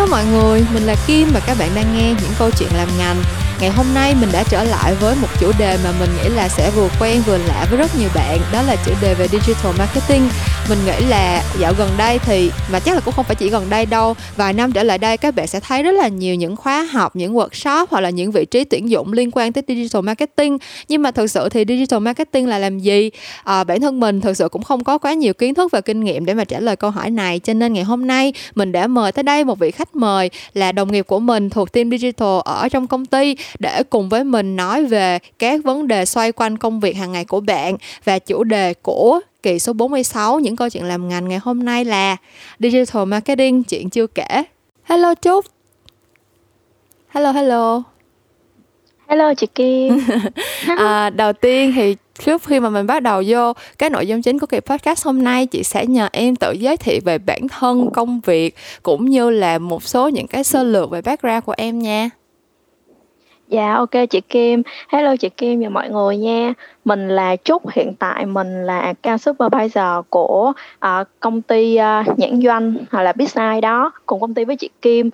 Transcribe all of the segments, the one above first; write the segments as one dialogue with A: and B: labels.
A: Hello mọi người, mình là Kim và các bạn đang nghe những câu chuyện làm ngành. Ngày hôm nay mình đã trở lại với một chủ đề mà mình nghĩ là sẽ vừa quen vừa lạ với rất nhiều bạn, đó là chủ đề về digital marketing. Mình nghĩ là dạo gần đây thì mà chắc là cũng không phải chỉ gần đây đâu, vài năm trở lại đây các bạn sẽ thấy rất là nhiều những khóa học, những workshop hoặc là những vị trí tuyển dụng liên quan tới digital marketing. Nhưng mà thực sự thì digital marketing là làm gì? À, bản thân mình thực sự cũng không có quá nhiều kiến thức và kinh nghiệm để mà trả lời câu hỏi này, cho nên ngày hôm nay mình đã mời tới đây một vị khách mời là đồng nghiệp của mình thuộc team digital ở trong công ty để cùng với mình nói về các vấn đề xoay quanh công việc hàng ngày của bạn và chủ đề của kỳ số 46 những câu chuyện làm ngành ngày hôm nay là Digital Marketing chuyện chưa kể. Hello Trúc. Hello hello.
B: Hello chị Kim.
A: à, đầu tiên thì trước khi mà mình bắt đầu vô cái nội dung chính của kỳ podcast hôm nay chị sẽ nhờ em tự giới thiệu về bản thân công việc cũng như là một số những cái sơ lược về background của em nha
B: Dạ ok chị Kim. Hello chị Kim và mọi người nha. Mình là Trúc, hiện tại mình là account supervisor của uh, công ty uh, nhãn doanh hoặc là business đó, cùng công ty với chị Kim.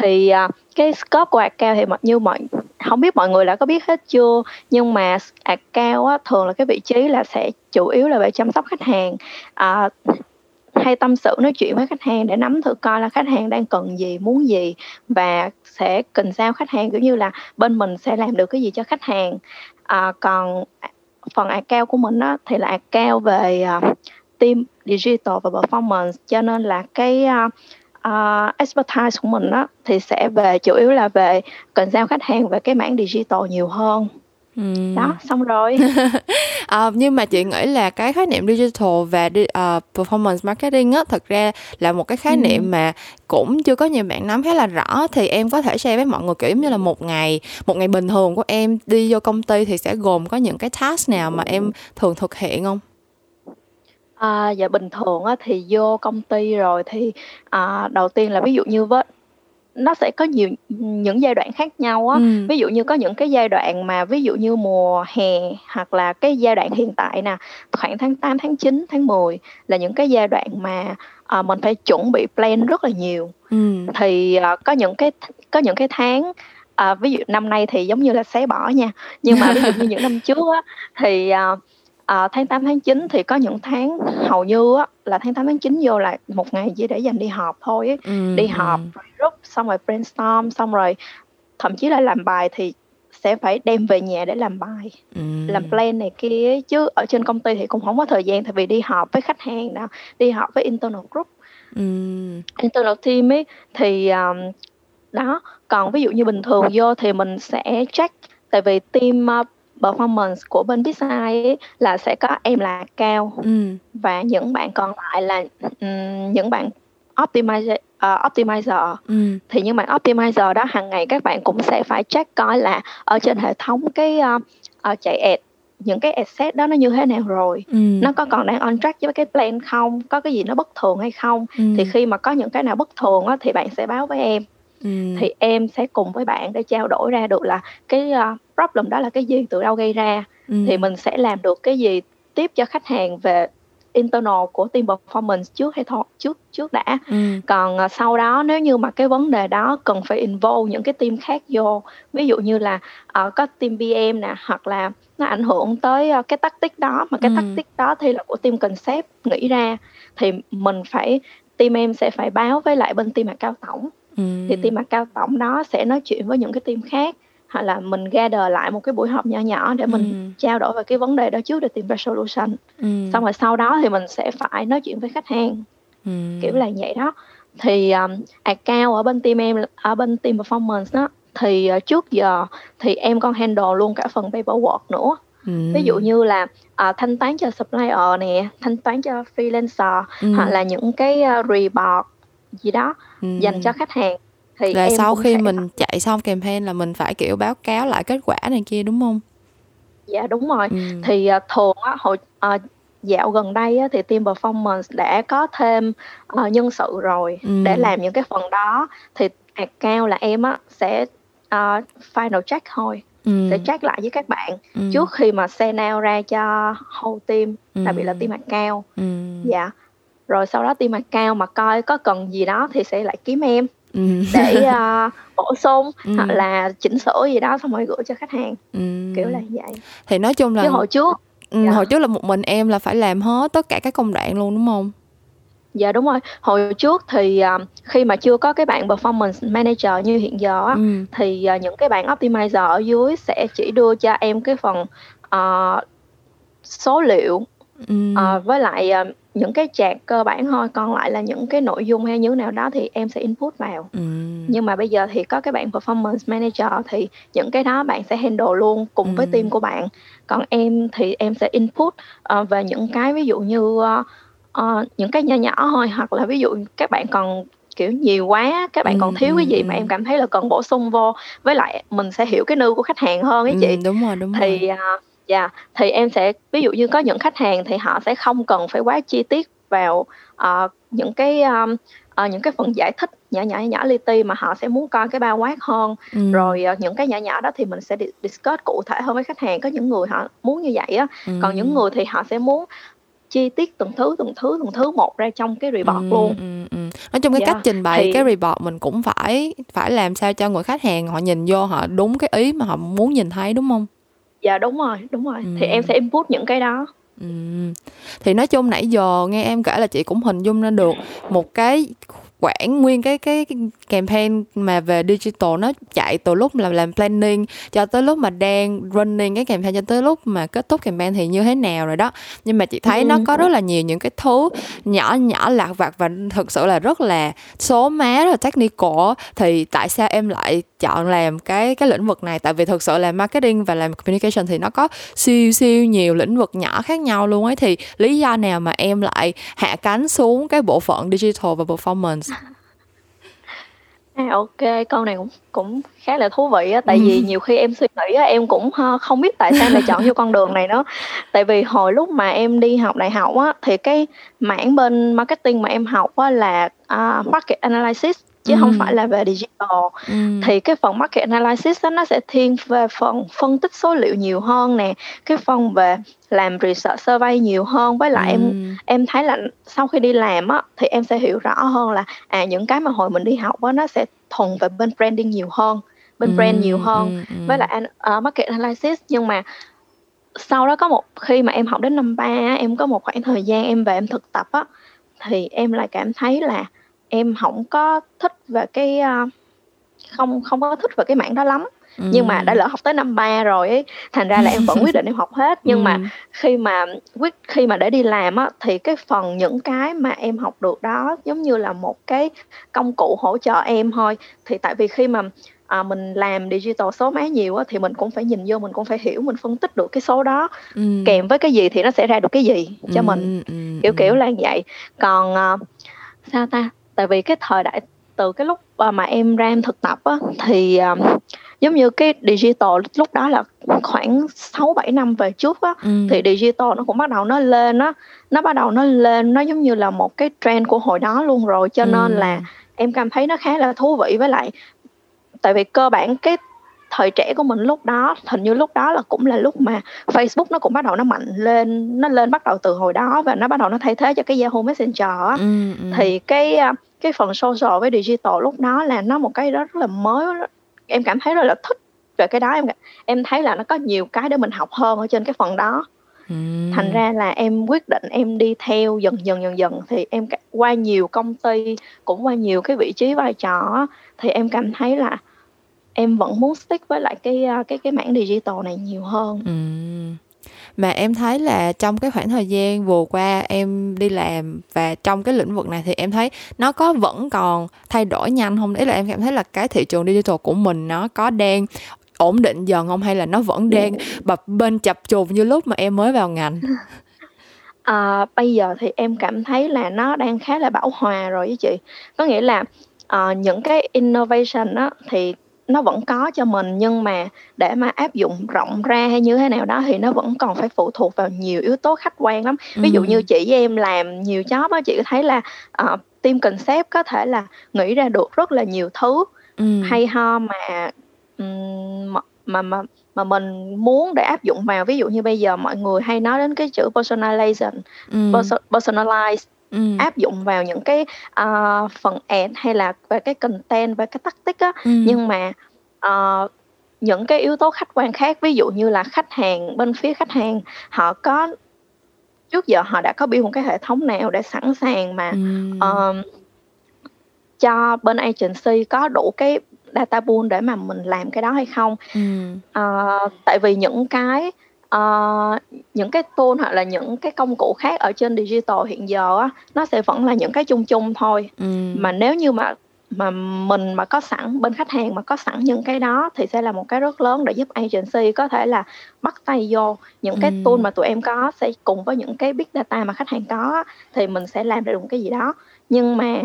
B: Thì uh, cái scope của account thì như mọi không biết mọi người đã có biết hết chưa nhưng mà account á, thường là cái vị trí là sẽ chủ yếu là về chăm sóc khách hàng Uh, hay tâm sự nói chuyện với khách hàng để nắm thử coi là khách hàng đang cần gì muốn gì và sẽ cần sao khách hàng kiểu như là bên mình sẽ làm được cái gì cho khách hàng. À, còn phần account của mình đó thì là account về uh, team digital và performance cho nên là cái uh, uh, expertise của mình đó thì sẽ về chủ yếu là về cần giao khách hàng về cái mảng digital nhiều hơn. Ừ. đó xong rồi.
A: À, nhưng mà chị nghĩ là cái khái niệm digital và uh, performance marketing á thật ra là một cái khái niệm mà cũng chưa có nhiều bạn nắm khá là rõ thì em có thể share với mọi người kiểu như là một ngày một ngày bình thường của em đi vô công ty thì sẽ gồm có những cái task nào mà em thường thực hiện không?
B: À, dạ bình thường á, thì vô công ty rồi thì à, đầu tiên là ví dụ như với nó sẽ có nhiều những giai đoạn khác nhau á ừ. ví dụ như có những cái giai đoạn mà ví dụ như mùa hè hoặc là cái giai đoạn hiện tại nè khoảng tháng 8, tháng 9, tháng 10 là những cái giai đoạn mà à, mình phải chuẩn bị plan rất là nhiều ừ. thì à, có những cái có những cái tháng à, ví dụ năm nay thì giống như là xé bỏ nha nhưng mà ví dụ như những năm trước á thì à, à, tháng 8 tháng 9 thì có những tháng hầu như á, là tháng 8 tháng 9 vô là một ngày chỉ để dành đi họp thôi ấy. Ừ. đi họp group xong rồi brainstorm xong rồi thậm chí là làm bài thì sẽ phải đem về nhà để làm bài ừ. làm plan này kia chứ ở trên công ty thì cũng không có thời gian tại vì đi họp với khách hàng nào đi họp với internal group ừ. internal team ấy thì um, đó còn ví dụ như bình thường vô thì mình sẽ check tại vì team uh, performance của bên Pixar ấy là sẽ có em là cao ừ. và những bạn còn lại là um, những bạn optimizer uh, optimizer ừ. thì những bạn optimizer đó hàng ngày các bạn cũng sẽ phải check coi là ở trên hệ thống cái uh, uh, chạy ad những cái asset đó nó như thế nào rồi ừ. nó có còn đang on track với cái plan không có cái gì nó bất thường hay không ừ. thì khi mà có những cái nào bất thường á, thì bạn sẽ báo với em ừ. thì em sẽ cùng với bạn để trao đổi ra được là cái uh, problem đó là cái gì từ đâu gây ra ừ. thì mình sẽ làm được cái gì tiếp cho khách hàng về internal của team performance trước hay thôi trước trước đã ừ. còn uh, sau đó nếu như mà cái vấn đề đó cần phải involve những cái team khác vô ví dụ như là uh, có team PM nè hoặc là nó ảnh hưởng tới uh, cái tactic đó mà cái ừ. tactic đó thì là của team concept nghĩ ra thì mình phải team em sẽ phải báo với lại bên team cao tổng ừ. thì team cao tổng đó sẽ nói chuyện với những cái team khác hoặc là mình gather lại một cái buổi họp nhỏ nhỏ để mình ừ. trao đổi về cái vấn đề đó trước để tìm ra solution ừ. xong rồi sau đó thì mình sẽ phải nói chuyện với khách hàng ừ. kiểu là vậy đó thì um, account ở bên team em ở bên team performance đó thì uh, trước giờ thì em còn handle luôn cả phần paperwork nữa ừ. ví dụ như là uh, thanh toán cho supplier nè thanh toán cho freelancer ừ. hoặc là những cái uh, report gì đó ừ. dành cho khách hàng
A: thì là sau khi mình chạy xong campaign là mình phải kiểu báo cáo lại kết quả này kia đúng không
B: dạ đúng rồi ừ. thì uh, thường á hồi uh, dạo gần đây á, thì team performance đã có thêm uh, nhân sự rồi ừ. để làm những cái phần đó thì account là em á sẽ uh, final check thôi ừ. sẽ check lại với các bạn ừ. trước khi mà send out ra cho whole team ừ. đặc biệt là team account ừ. dạ rồi sau đó team account mà coi có cần gì đó thì sẽ lại kiếm em Ừm. để, a, bổ sung hoặc là chỉnh sửa gì đó xong rồi gửi cho khách hàng, kiểu là vậy.
A: Thì nói chung
B: Chứ
A: là
B: hồi trước
A: ừm,
B: dạ.
A: hồi trước là một mình em là phải làm hết tất cả các công đoạn luôn, đúng hông?
B: Dạ, đúng rồi. Hồi trước thì, à, khi mà chưa có cái bạn Performance Manager như hiện giờ á,
A: Ừm.
B: thì, à, những cái bạn Optimizer ở dưới sẽ chỉ đưa cho em cái phần, ờ, số liệu,
A: Ừm.
B: ờ, với lại, à, những cái chart cơ bản thôi, còn lại là những cái nội dung hay như nào đó thì em sẽ input vào.
A: Ừm.
B: Nhưng mà bây giờ thì có cái bạn Performance Manager thì những cái đó bạn sẽ handle luôn cùng với team của bạn. Còn em thì em sẽ input, ờ, về những cái ví dụ như, ơ, ờ, những cái nho nhỏ thôi, hoặc là ví dụ các bạn còn, kiểu, nhiều quá, các bạn còn
A: Ừm,
B: thiếu cái
A: ừm,
B: gì mà em cảm thấy là cần bổ sung vô, với lại mình sẽ hiểu cái nư của khách hàng hơn ấy chị.
A: Ừm, đúng rồi, đúng
B: Thì,
A: rồi.
B: À, yeah, thì em sẽ ví dụ như có những khách hàng thì họ sẽ không cần phải quá chi tiết vào, ờ, những cái, a, ờ, những cái phần giải thích nhỏ nhỏ, nhỏ li ti mà họ sẽ muốn coi cái bao quát hơn.
A: Ừm.
B: Rồi, ờ, những cái nhỏ nhỏ đó thì mình sẽ di discuss cụ thể hơn với khách hàng. Có những người họ muốn như vậy á, còn những người thì họ sẽ muốn chi tiết từng thứ, từng thứ, từng thứ một ra trong cái report
A: Ừm,
B: luôn.
A: ừm, ừm. Nói chung cái
B: Dạ,
A: cách trình bày
B: thì
A: cái report mình cũng phải phải làm sao cho người khách hàng họ nhìn vô họ đúng cái ý mà họ muốn nhìn thấy, đúng hông?
B: Dạ, đúng rồi, đúng rồi. Thì em sẽ input những cái đó.
A: Ừm. Thì nói chung nãy giờ nghe em kể là chị cũng hình dung ra được một cái quãng nguyên cái cái cái campaign mà về digital nó chạy từ lúc là làm planning cho tới lúc mà đang running cái campaign cho tới lúc mà kết thúc campaign thì như thế nào rồi đó. Nhưng mà chị thấy nó
B: Ừm.
A: có rất là nhiều những cái thứ nhỏ nhỏ lặt vặt và thực sự là rất là số má, rất là technical. Thì tại sao em lại chọn làm cái cái lĩnh vực này? Tại vì thực sự làm marketing và làm communication thì nó có siêu siêu nhiều lĩnh vực nhỏ khác nhau luôn ấy. Thì lý do nào mà em lại hạ cánh xuống cái bộ phận digital và performance?
B: À, kê, câu này cũng cũng khá là thú vị á, tại vì
A: Ừm.
B: nhiều khi em suy nghĩ á, em cũng, ơ, không biết tại sao lại chọn vô con đường này nữa. Tại vì hồi lúc mà em đi học đại học á, thì cái mảng bên marketing mà em học á là, à, market analysis chứ hông phải
A: Ừm.
B: là về digital.
A: Ừm.
B: Thì cái phần market analysis á, nó sẽ thiên về phần phân tích số liệu nhiều hơn nè, cái phần về làm research survey nhiều hơn. Với lại em
A: Ừm.
B: em thấy là sau khi đi làm á, thì em sẽ hiểu rõ hơn là, à, những cái mà hồi mình đi học á, nó sẽ thuần về bên branding nhiều hơn, bên brand nhiều hơn,
A: ừm,
B: với
A: ừm.
B: lại ờ, market analysis. Nhưng mà sau đó có một khi mà em học đến năm 3 á, em có một khoảng thời gian em về em thực tập á, thì em lại cảm thấy là em hổng có thích về cái, a không không có thích về cái mảng đó lắm. Nhưng mà đã lỡ học tới năm 3 rồi ấy, thành ra là em vẫn quyết định em học hết. Nhưng mà
A: Ừm.
B: khi mà quyết khi mà để đi làm á, thì cái phần những cái mà em học được đó giống như là một cái công cụ hỗ trợ em thôi. Thì tại vì khi mà, à, mình làm digital số má nhiều á, thì mình cũng phải nhìn vô, mình cũng phải hiểu, mình phân tích được cái số đó
A: Ừm.
B: kèm với cái gì thì nó sẽ ra được cái gì cho mình,
A: Ừm, ừm,
B: kiểu, kiểu
A: ừm.
B: là vậy. Còn, ờ, sao ta, tại vì cái thời đại từ cái lúc, ờ, mà em ra em thực tập á, thì, ờ, giống như cái digital lúc đó là khoảng 6-7 năm về trước á,
A: Ừm.
B: thì digital nó cũng bắt đầu nó lên á, nó bắt đầu nó lên, nó giống như là một cái trend của hồi đó luôn rồi. Cho nên là em cảm thấy nó khá là thú vị. Với lại tại vì cơ bản cái thời trẻ của mình lúc đó, hình như lúc đó là cũng là lúc mà Facebook nó cũng bắt đầu nó mạnh lên, nó lên bắt đầu từ hồi đó và nó bắt đầu nó thay thế cho cái Yahoo Messenger á.
A: Ừm, ừm.
B: Thì cái, a, cái phần social với digital lúc đó là nó một cái đó rất là mới em cảm thấy rất là thích về cái đó. Em em thấy là nó có nhiều cái để mình học hơn ở trên cái phần đó. Thành
A: Ừm.
B: ra là em quyết định em đi theo dần dần, dần dần thì em qua nhiều công ty, cũng qua nhiều cái vị trí vai trò thì em cảm thấy là em vẫn muốn stick với lại cái, a, cái cái mảng digital này nhiều hơn.
A: Ừm. Mà em thấy là trong cái khoảng thời gian vừa qua em đi làm và trong cái lĩnh vực này thì em thấy nó có vẫn còn thay đổi nhanh hông? Ý là em cảm thấy là cái thị trường digital của mình nó có đang ổn định dần hông? Hay là nó vẫn đang bập bênh chập chùng như lúc mà em mới vào ngành?
B: Ờ, bây giờ thì em cảm thấy là nó đang khá là bão hòa rồi á chị. Có nghĩa là, ờ, những cái innovation á, thì nó vẫn có cho mình, nhưng mà để mà áp dụng rộng ra hay như thế nào đó thì nó vẫn còn phải phụ thuộc vào nhiều yếu tố khách quan lắm. Ví dụ như chị với em làm nhiều job á, chị thấy là, ờ, team concept có thể là nghĩ ra được rất là nhiều thứ
A: Ừm.
B: hay ho mà, ừm, mà mà mà mình muốn để áp dụng vào. Ví dụ như bây giờ mọi người hay nói đến cái chữ personalization, perso personalize ừm. áp dụng vào những cái, ờ, phần ad hay là về cái content, về cái tactic á, Ừm. nhưng mà, ờ, những cái yếu tố khách quan khác, ví dụ như là khách hàng bên phía khách hàng họ có trước giờ họ đã có build một cái hệ thống nào để sẵn sàng mà, Ừm. ờm, cho bên agency có đủ cái data pool để mà mình làm cái đó hay không. Ừm. Ờ, tại vì những cái, ờ, những cái tool hoặc là những cái công cụ khác ở trên digital hiện giờ á, nó sẽ vẫn là những cái chung chung thôi. Ừm. Mà nếu như mà mà mình mà có sẵn bên khách hàng mà có sẵn những cái đó thì sẽ là một cái rất lớn để giúp agency có thể là bắt tay vô những cái tool mà tụi em có sẽ cùng với những cái big data mà khách hàng có thì mình sẽ làm được một cái gì đó nhưng mà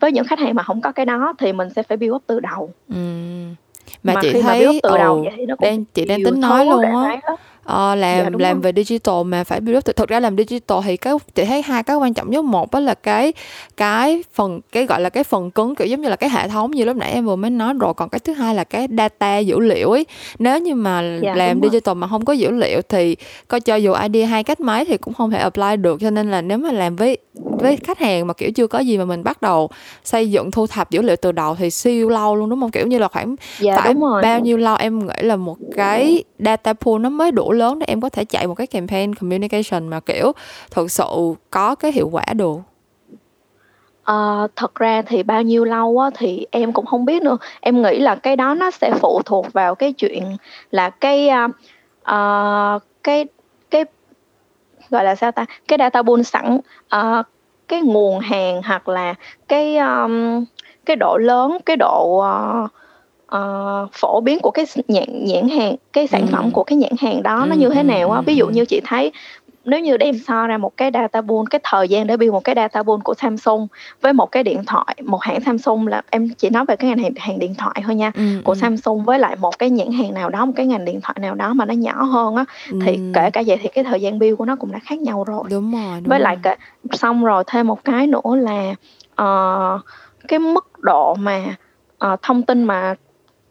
B: với những khách hàng mà không có cái đó thì mình sẽ phải build up từ đầu
A: Ừm. Mà, mà chị khi thấy mà build up từ đầu vậy thì nó cũng đang chị đang tính nói luôn á ờ, làm dạ, làm về digital mà phải build up thực ra làm digital thì cái chị thấy hai cái quan trọng nhất. Một đó là cái cái phần cái gọi là cái phần cứng kiểu giống như là cái hệ thống như lúc nãy em vừa mới nói rồi. Còn cái thứ hai là cái data dữ liệu ấy. Nếu như mà dạ, làm digital rồi. mà không có dữ liệu thì coi cho dù idea hai cách mấy thì cũng không thể apply được. Cho nên là nếu mà làm với với khách hàng mà kiểu chưa có gì mà mình bắt đầu xây dựng thu thập dữ liệu từ đầu thì siêu lâu luôn đúng không? Kiểu như là khoảng dạ, phải bao nhiêu lâu? Em nghĩ là một cái data pool nó mới đủ lớn để em có thể chạy một cái campaign communication mà kiểu thực sự có cái hiệu quả được
B: Ờ, thật ra thì bao nhiêu lâu á thì em cũng không biết nữa. Em nghĩ là cái đó nó sẽ phụ thuộc vào cái chuyện là cái, uh, uh, cái cái gọi là sao ta, cái data pool sẵn, uh, cái nguồn hàng hoặc là cái, um, cái độ lớn, cái độ, uh, ờ, phổ biến của cái nhãn nhãn hàng cái sản phẩm của cái nhãn hàng đó nó như thế nào á. Ví dụ như chị thấy nếu như đem so ra một cái data pool, cái thời gian để build một cái data pool của Samsung với một cái điện thoại, một hãng Samsung là em chỉ nói về cái ngành hàng hàng điện thoại thôi nha, Ừm, của ừm. Samsung với lại một cái nhãn hàng nào đó, một cái ngành điện thoại nào đó mà nó nhỏ hơn á, thì kể cả vậy thì cái thời gian build của nó cũng đã khác nhau rồi.
A: Đúng rồi, đúng
B: Với lại kể xong rồi thêm một cái nữa là, ờ, cái mức độ mà, ờ, thông tin mà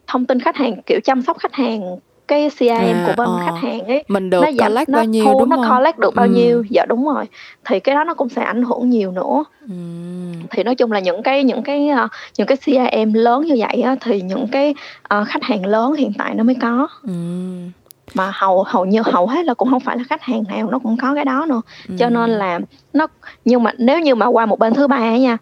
B: thông tin khách hàng, kiểu, chăm sóc khách hàng, cái CRM À, của bên ờ, khách hàng ấy,
A: mình được nó giảm collect nó bao nhiêu, thu,
B: đúng nó hông? collect được bao nhiêu dạ, đúng rồi. Thì cái đó nó cũng sẽ ảnh hưởng nhiều nữa. Ừm. Thì nói chung là những cái những cái, ờ, những cái CRM lớn như vậy á, thì những cái, ờ, khách hàng lớn hiện tại nó mới có. Ừm. Mà hầu hầu như hầu hết là cũng hông phải là khách hàng nào nó cũng có cái đó nữa. Cho nên là nó nhưng mà nếu như mà qua một bên thứ ba nha,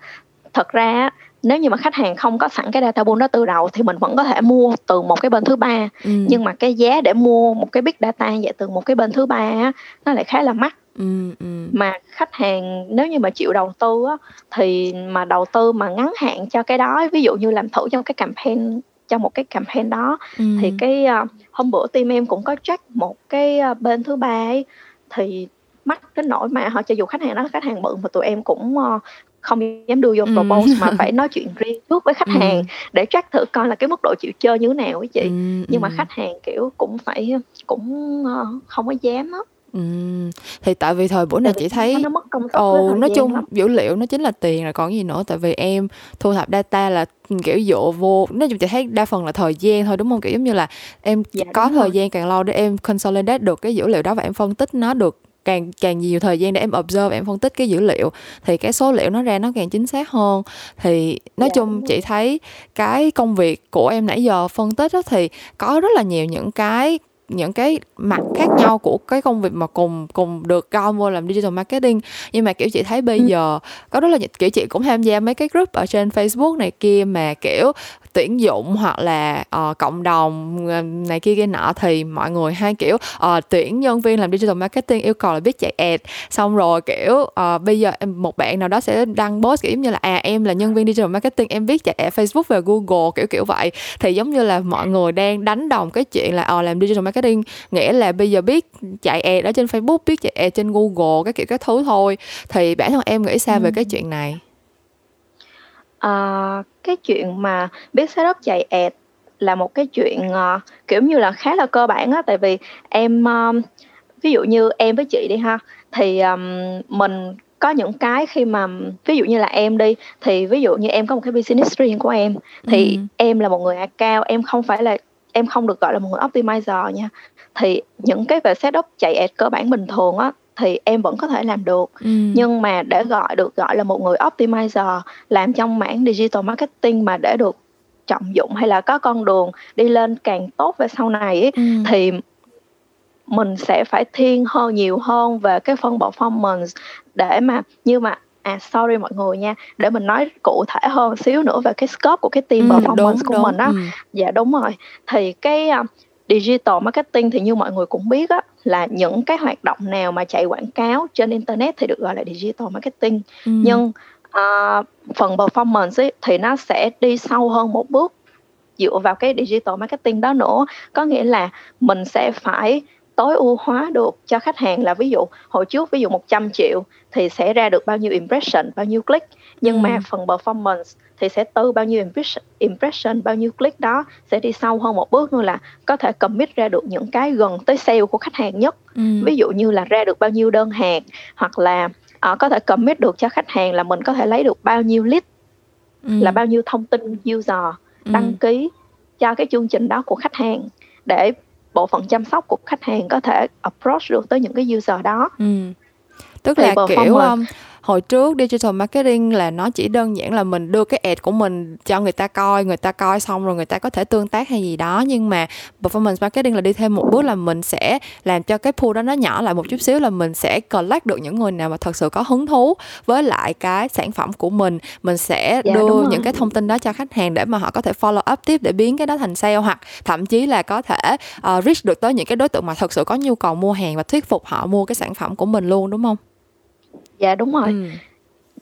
B: thật ra á nếu như mà khách hàng không có sẵn cái data pool đó từ đầu thì mình vẫn có thể mua từ một cái bên thứ ba Ừm. nhưng mà cái giá để mua một cái big data vậy từ một cái bên thứ ba á, nó lại khá là mắc. Ừm, ừm. Mà khách hàng nếu như mà chịu đầu tư á, thì mà đầu tư mà ngắn hạn cho cái đó, ví dụ như làm thử cho cái campaign cho một cái campaign đó, thì cái, a, hôm bữa team em cũng có check một cái, a, bên thứ ba ấy, thì mắc đến nỗi mà họ cho dù khách hàng đó là khách hàng bự mà tụi em cũng, ơ, không dám đưa vô propose mà phải nói chuyện riêng trước với khách Ừm. hàng để check thử coi là cái mức độ chịu chơi như thế nào á chị. Ừm, Nhưng mà khách hàng, kiểu, cũng phải cũng, ơ, không có dám á.
A: Thì tại vì thời buổi này chị thấy
B: nó mất công
A: ừ, nói chung
B: lắm.
A: dữ liệu nó chính là tiền rồi còn gì nữa, tại vì em thu thập data là, kiểu, dựa vô nói chung chị thấy đa phần là thời gian thôi, đúng hông? Kiểu, giống như là em Dạ, có thời rồi. gian càng lâu để em consolidate được cái dữ liệu đó và em phân tích nó được càng càng nhiều thời gian để em observe em phân tích cái dữ liệu thì cái số liệu nó ra nó càng chính xác hơn thì nói yeah. Dạ, chung chị thấy cái công việc của em nãy giờ phân tích đó thì có rất là nhiều những cái những cái mặt khác nhau của cái công việc mà cùng cùng được coi vô làm digital marketing nhưng mà kiểu chị thấy bây ừ. giờ có rất là kiểu chị cũng tham gia mấy cái group ở trên Facebook này kia mà kiểu tuyển dụng hoặc là uh, cộng đồng ờ, này kia kia nọ thì mọi người hay kiểu uh, tuyển nhân viên làm digital marketing yêu cầu là biết chạy ad. Xong rồi kiểu uh, bây giờ một bạn nào đó sẽ đăng post kiểu như là à em là nhân viên digital marketing em biết chạy ad Facebook và Google kiểu kiểu vậy. Thì giống như là mọi người đang đánh đồng cái chuyện là uh, làm digital marketing nghĩa là bây giờ biết chạy ad ở trên Facebook biết chạy ad trên Google cái kiểu các thứ thôi. Thì bản thân em nghĩ sao ừ. về cái chuyện này
B: Ờ, cái chuyện mà biết setup chạy ad là một cái chuyện, ờ, kiểu như là, khá là cơ bản á, tại vì em, ơ ví dụ như em với chị đi ha, thì, ờm, mình có những cái khi mà ví dụ như là em đi, thì ví dụ như em có một cái business riêng của em, thì Ừm. em là một người account, em không phải là em không được gọi là một người optimizer nha. Thì những cái về setup chạy ad cơ bản bình thường á, thì em vẫn có thể làm được ừ. nhưng mà để gọi được gọi là một người optimizer làm trong mảng digital marketing mà để được trọng dụng hay là có con đường đi lên càng tốt về sau này ấy, ừ. thì mình sẽ phải thiên hơn nhiều hơn về cái phần performance để mà như mà à sorry mọi người nha để mình nói cụ thể hơn xíu nữa về cái scope của cái team ừ, performance đúng, của đúng, mình á ừ. dạ đúng rồi thì cái uh, digital marketing thì như mọi người cũng biết á là những cái hoạt động nào mà chạy quảng cáo trên internet thì được gọi là digital marketing. Ừ. nhưng uh, phần performance ấy, thì nó sẽ đi sâu hơn một bước dựa vào cái digital marketing đó nữa. Có nghĩa là mình sẽ phải tối ưu hóa được cho khách hàng là ví dụ hồi trước ví dụ 100 triệu thì sẽ ra được bao nhiêu impression bao nhiêu click nhưng ừ. mà phần performance thì sẽ từ bao nhiêu impression, impression bao nhiêu click đó sẽ đi sâu hơn một bước nữa là có thể commit ra được những cái gần tới sale của khách hàng nhất ừ. ví dụ như là ra được bao nhiêu đơn hàng hoặc là uh, có thể commit được cho khách hàng là mình có thể lấy được bao nhiêu lead ừ. là bao nhiêu thông tin user ừ. đăng ký cho cái chương trình đó của khách hàng để bộ phận chăm sóc của khách hàng có thể approach được tới những cái user đó ừ.
A: tức Thì là kiểu um, hồi trước digital marketing là nó chỉ đơn giản là mình đưa cái ad của mình cho người ta coi người ta coi xong rồi người ta có thể tương tác hay gì đó. Nhưng mà performance marketing là đi thêm một bước là mình sẽ làm cho cái pool đó nó nhỏ lại một chút xíu là mình sẽ collect được những người nào mà thật sự có hứng thú với lại cái sản phẩm của mình. Mình sẽ dạ, đưa những cái thông tin đó cho khách hàng để mà họ có thể follow up tiếp để biến cái đó thành sale hoặc thậm chí là có thể uh, reach được tới những cái đối tượng mà thật sự có nhu cầu mua hàng và thuyết phục họ mua cái sản phẩm của mình luôn đúng không?
B: Dạ đúng rồi ừ.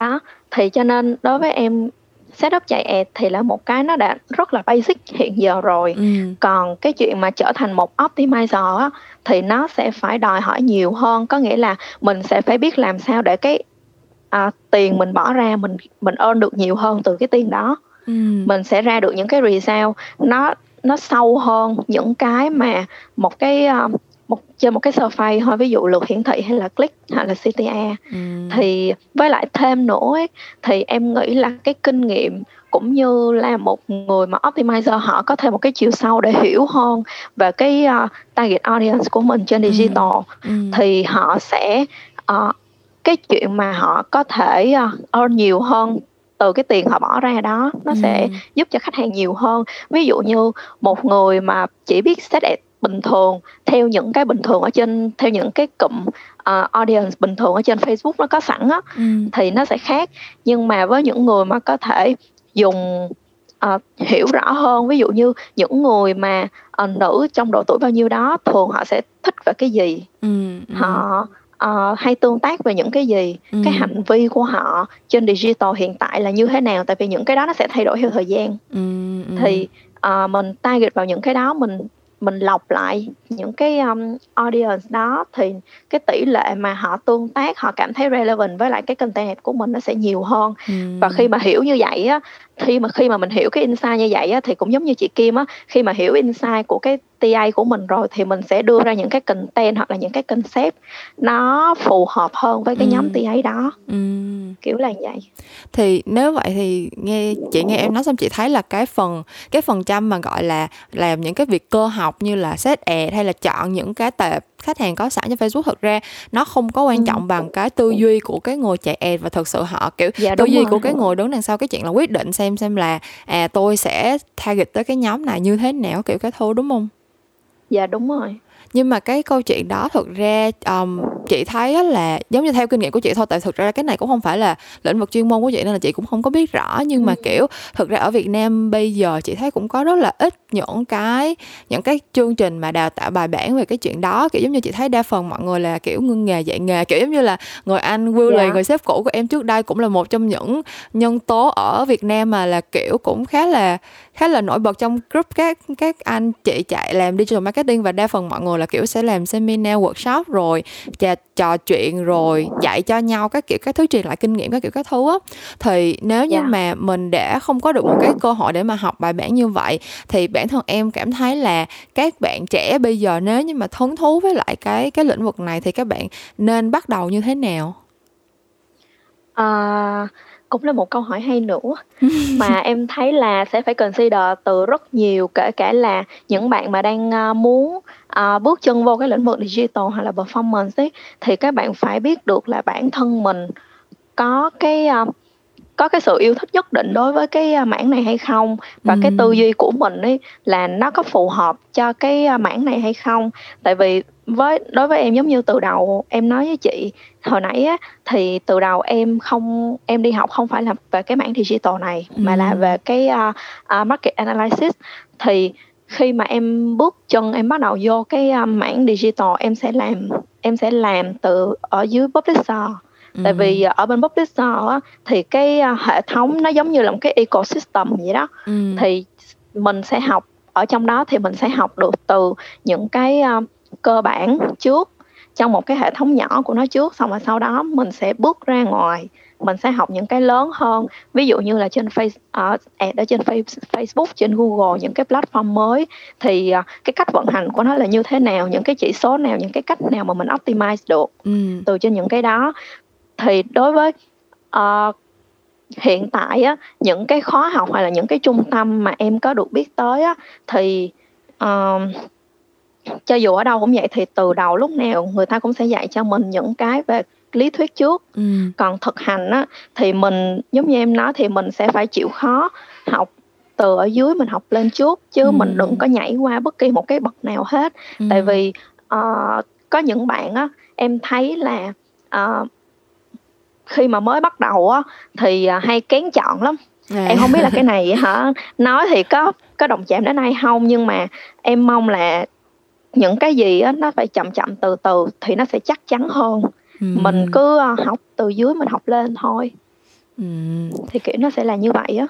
B: đó thì cho nên đối với em setup chạy ad thì là một cái nó đã rất là basic hiện giờ rồi ừ. còn cái chuyện mà trở thành một optimizer á, thì nó sẽ phải đòi hỏi nhiều hơn có nghĩa là mình sẽ phải biết làm sao để cái à, tiền mình bỏ ra mình mình earn được nhiều hơn từ cái tiền đó ừ. mình sẽ ra được những cái result nó nó sâu hơn những cái mà một cái uh, một trên một cái survey thôi ví dụ lượt hiển thị hay là click hay là CTA ừ. thì với lại thêm nữa ấy, thì em nghĩ là cái kinh nghiệm cũng như là một người mà optimizer họ có thêm một cái chiều sâu để hiểu hơn về cái uh, target audience của mình trên ừ. digital ừ. Ừ. thì họ sẽ uh, cái chuyện mà họ có thể uh, earn nhiều hơn từ cái tiền họ bỏ ra đó nó ừ. sẽ giúp cho khách hàng nhiều hơn ví dụ như một người mà chỉ biết set ad bình thường theo những cái bình thường ở trên theo những cái cụm uh, audience bình thường ở trên Facebook nó có sẵn á ừ. thì nó sẽ khác nhưng mà với những người mà có thể dùng uh, hiểu rõ hơn ví dụ như những người mà uh, nữ trong độ tuổi bao nhiêu đó thường họ sẽ thích về cái gì ừ, ừ. họ uh, hay tương tác về những cái gì ừ. cái hành vi của họ trên digital hiện tại là như thế nào tại vì những cái đó nó sẽ thay đổi theo thời gian ừ, ừ. thì uh, mình target vào những cái đó mình mình lọc lại những cái um, audience đó thì cái tỷ lệ mà họ tương tác họ cảm thấy relevant với lại cái content của mình nó sẽ nhiều hơn ừ. và khi mà hiểu như vậy á khi mà khi mà mình hiểu cái insight như vậy á thì cũng giống như chị Kim á khi mà hiểu insight của cái TA của mình rồi thì mình sẽ đưa ra những cái content hoặc là những cái concept nó phù hợp hơn với cái ừ. nhóm TA đó ừ. kiểu là vậy
A: thì nếu vậy thì nghe chị nghe em nói xong chị thấy là cái phần cái phần trăm mà gọi là làm những cái việc cơ học như là set ad hay là chọn những cái tệp khách hàng có sẵn trên Facebook thực ra nó không có quan ừ. trọng bằng cái tư duy của cái người chạy ad và thực sự họ kiểu dạ, tư duy rồi. của cái người đứng đằng sau cái chuyện là quyết định xem xem là à tôi sẽ target tới cái nhóm này như thế nào kiểu cái thứ đúng không?
B: Dạ đúng rồi
A: nhưng mà cái câu chuyện đó thực ra um, chị thấy là giống như theo kinh nghiệm của chị thôi tại thực ra cái này cũng không phải là lĩnh vực chuyên môn của chị nên là chị cũng không có biết rõ nhưng mà ừ. kiểu thực ra ở Việt Nam bây giờ chị thấy cũng có rất là ít những cái những cái chương trình mà đào tạo bài bản về cái chuyện đó kiểu giống như chị thấy đa phần mọi người là kiểu ngưng nghề dạy nghề kiểu giống như là người anh Will yeah. Dạ. người sếp cũ của em trước đây cũng là một trong những nhân tố ở Việt Nam mà là kiểu cũng khá là khá là nổi bật trong group các các anh chị chạy làm digital marketing và đa phần mọi người là kiểu sẽ làm seminar workshop rồi trà, trò chuyện rồi dạy cho nhau các kiểu các thứ truyền lại kinh nghiệm các kiểu các thứ á thì nếu như yeah. Dạ. mà mình đã không có được một cái cơ hội để mà học bài bản như vậy thì bản thân em cảm thấy là các bạn trẻ bây giờ nếu như mà hứng thú với lại cái cái lĩnh vực này thì các bạn nên bắt đầu như thế nào
B: à, cũng là một câu hỏi hay nữa. Mà em thấy là sẽ phải consider từ rất nhiều kể cả là những bạn mà đang uh, muốn uh, bước chân vô cái lĩnh vực digital hay là performance ấy thì các bạn phải biết được là bản thân mình có cái uh, có cái sự yêu thích nhất định đối với cái mảng này hay không? Và ừ. cái tư duy của mình ấy là nó có phù hợp cho cái mảng này hay không? Tại vì với đối với em giống như từ đầu em nói với chị hồi nãy á thì từ đầu em không em đi học không phải là về cái mảng digital này ừ. mà là về cái uh, uh, market analysis thì khi mà em bước chân em bắt đầu vô cái uh, mảng digital em sẽ làm em sẽ làm từ ở dưới publisher ừ. tại vì ở bên publisher á, thì cái uh, hệ thống nó giống như là một cái ecosystem vậy đó ừ. thì mình sẽ học ở trong đó thì mình sẽ học được từ những cái cơ bản trước trong một cái hệ thống nhỏ của nó trước xong rồi sau đó mình sẽ bước ra ngoài. Mình sẽ học những cái lớn hơn ví dụ như là trên face uh, ad ở trên Facebook trên Google những cái platform mới. Thì uh, cái cách vận hành của nó là như thế nào những cái chỉ số nào những cái cách nào mà mình optimize được ừ. từ trên những cái đó. Thì đối với uh, hiện tại á những cái khóa học hay là những cái trung tâm mà em có được biết tới á thì uh, cho dù ở đâu cũng vậy thì từ đầu lúc nào người ta cũng sẽ dạy cho mình những cái về lý thuyết trước ừ. còn thực hành á thì mình giống như em nói thì mình sẽ phải chịu khó học từ ở dưới mình học lên trước chứ ừ. mình đừng có nhảy qua bất kỳ một cái bậc nào hết ừ. tại vì uh, có những bạn á em thấy là uh, khi mà mới bắt đầu á thì uh, hay kén chọn lắm à. em không biết là cái này hả nói thì có có đồng chạm đến ai không nhưng mà em mong là những cái gì á nó phải chậm chậm từ từ thì nó sẽ chắc chắn hơn ừ. mình cứ ờ, học từ dưới mình học lên thôi ừ. thì kiểu nó sẽ là như vậy á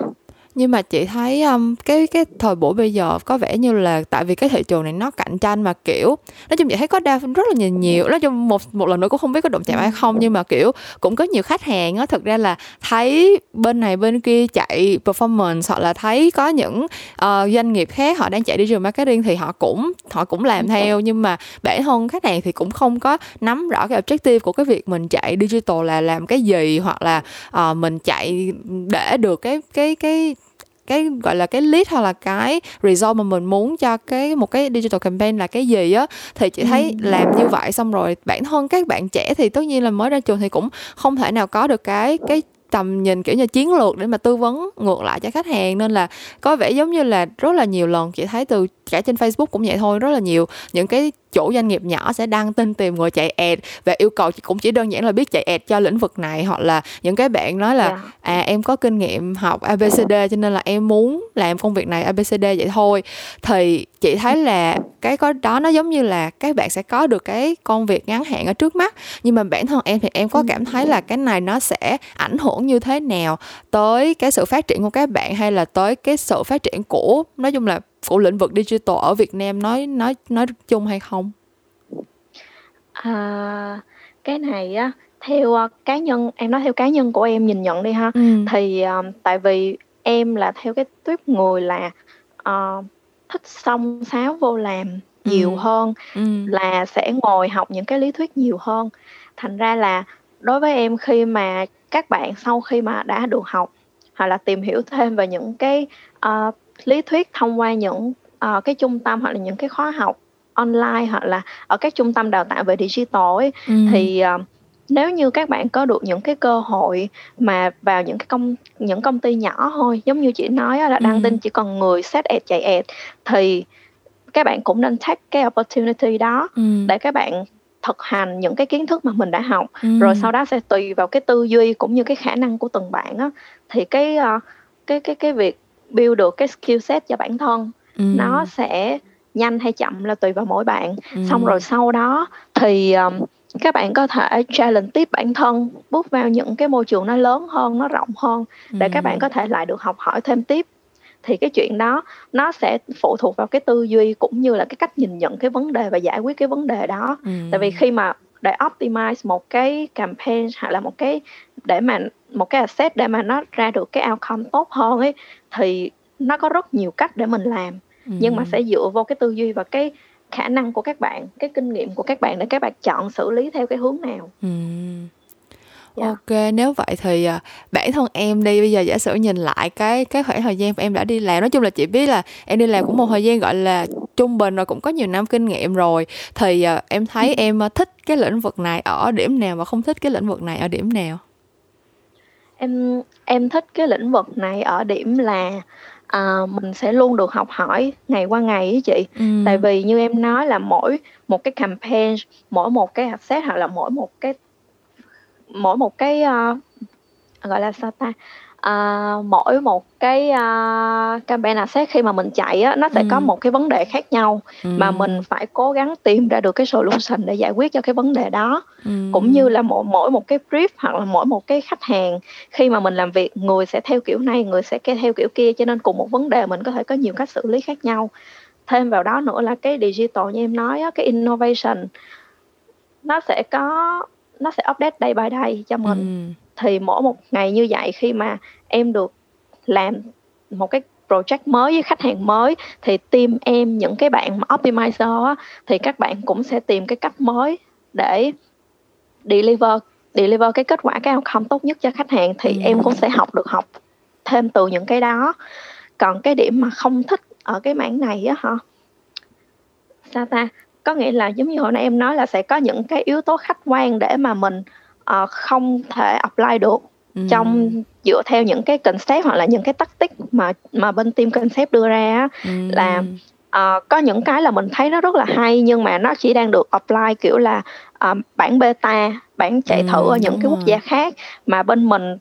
A: nhưng mà chị thấy um, cái cái thời buổi bây giờ có vẻ như là tại vì cái thị trường này nó cạnh tranh mà kiểu nói chung chị thấy có đa rất là nhiều nhiều nói chung một một lần nữa cũng không biết có đụng chạm hay không nhưng mà kiểu cũng có nhiều khách hàng á thực ra là thấy bên này bên kia chạy performance hoặc là thấy có những uh, doanh nghiệp khác họ đang chạy digital marketing thì họ cũng họ cũng làm theo. nhưng mà bản thân khách hàng thì cũng không có nắm rõ cái objective của cái việc mình chạy digital là làm cái gì hoặc là uh, mình chạy để được cái cái cái cái gọi là cái lead hoặc là cái result mà mình muốn cho cái một cái digital campaign là cái gì á thì chị thấy làm như vậy xong rồi bản thân các bạn trẻ thì tất nhiên là mới ra trường thì cũng không thể nào có được cái cái tầm nhìn kiểu như chiến lược để mà tư vấn ngược lại cho khách hàng. Nên là có vẻ giống như là rất là nhiều lần chị thấy từ cả trên Facebook cũng vậy thôi rất là nhiều những cái chủ doanh nghiệp nhỏ sẽ đăng tin tìm người chạy ad và yêu cầu cũng chỉ đơn giản là biết chạy ad cho lĩnh vực này hoặc là những cái bạn nói là yeah. Dạ. à em có kinh nghiệm học ABCD cho nên là em muốn làm công việc này ABCD vậy thôi thì chị thấy là cái có đó nó giống như là các bạn sẽ có được cái công việc ngắn hạn ở trước mắt nhưng mà bản thân em thì em có ừ. cảm thấy là cái này nó sẽ ảnh hưởng như thế nào tới cái sự phát triển của các bạn hay là tới cái sự phát triển của nói chung là của lĩnh vực digital ở Việt Nam nói nói nói chung hay không?
B: À, cái này á theo uh, cá nhân em nói theo cá nhân của em nhìn nhận đi ha ừ. thì uh, tại vì em là theo cái tuyếp người là uh, thích xông xáo vô làm nhiều ừ. hơn ừ. là sẽ ngồi học những cái lý thuyết nhiều hơn thành ra là đối với em khi mà các bạn sau khi mà đã được học hoặc là tìm hiểu thêm về những cái uh, lý thuyết thông qua những uh, cái trung tâm hoặc là những cái khóa học online hoặc là ở các trung tâm đào tạo về digital ấy ừ. thì uh, nếu như các bạn có được những cái cơ hội mà vào những cái công những công ty nhỏ thôi giống như chị nói là đăng ừ. tin chỉ cần người set ad chạy ad thì các bạn cũng nên take cái opportunity đó ừ. để các bạn thực hành những cái kiến thức mà mình đã học ừ. rồi sau đó sẽ tùy vào cái tư duy cũng như cái khả năng của từng bạn á thì cái uh, cái cái cái việc build được cái skill set cho bản thân ừ. nó sẽ nhanh hay chậm là tùy vào mỗi bạn ừ. xong rồi sau đó thì um, các bạn có thể challenge tiếp bản thân bước vào những cái môi trường nó lớn hơn nó rộng hơn để ừ. các bạn có thể lại được học hỏi thêm tiếp thì cái chuyện đó nó sẽ phụ thuộc vào cái tư duy cũng như là cái cách nhìn nhận cái vấn đề và giải quyết cái vấn đề đó ừ. tại vì khi mà để optimize một cái campaign hoặc là một cái để mà một cái asset để mà nó ra được cái outcome tốt hơn ấy thì nó có rất nhiều cách để mình làm ừ. nhưng mà sẽ dựa vào cái tư duy và cái khả năng của các bạn cái kinh nghiệm của các bạn để các bạn chọn xử lý theo cái hướng nào ừ.
A: Yeah. Dạ. Ok, nếu vậy thì uh, bản thân em đi bây giờ giả sử nhìn lại cái cái khoảng thời gian em đã đi làm nói chung là chị biết là em đi làm cũng một thời gian gọi là trung bình rồi cũng có nhiều năm kinh nghiệm rồi thì uh, em thấy ừ. em uh, thích cái lĩnh vực này ở điểm nào và không thích cái lĩnh vực này ở điểm nào?
B: Em em thích cái lĩnh vực này ở điểm là à, mình sẽ luôn được học hỏi ngày qua ngày với chị ừ. tại vì như em nói là mỗi một cái campaign mỗi một cái asset hoặc là mỗi một cái mỗi một cái uh, gọi là sao ta à, mỗi một cái uh, campaign asset khi mà mình chạy á nó sẽ ừ. có một cái vấn đề khác nhau ừ. mà mình phải cố gắng tìm ra được cái solution để giải quyết cho cái vấn đề đó ừ. cũng như là mỗi mỗi một cái brief hoặc là mỗi một cái khách hàng khi mà mình làm việc người sẽ theo kiểu này người sẽ theo kiểu kia cho nên cùng một vấn đề mình có thể có nhiều cách xử lý khác nhau thêm vào đó nữa là cái digital như em nói á, cái innovation nó sẽ có nó sẽ update day by day cho mình ừ thì mỗi một ngày như vậy khi mà em được làm một cái project mới với khách hàng mới thì team em những cái bạn mà optimizer á, thì các bạn cũng sẽ tìm cái cách mới để deliver deliver cái kết quả cái outcome tốt nhất cho khách hàng thì em cũng sẽ học được học thêm từ những cái đó. Còn cái điểm mà không thích ở cái mảng này á hả? Sao ta? Có nghĩa là giống như hồi nãy em nói là sẽ có những cái yếu tố khách quan để mà mình uh, không thể apply được ừ. trong dựa theo những cái concept hoặc là những cái tactic mà mà bên team concept đưa ra ừ. là uh, có những cái là mình thấy nó rất là hay nhưng mà nó chỉ đang được apply kiểu là uh, bản beta bản chạy ừ, thử ở những cái quốc gia khác mà bên mình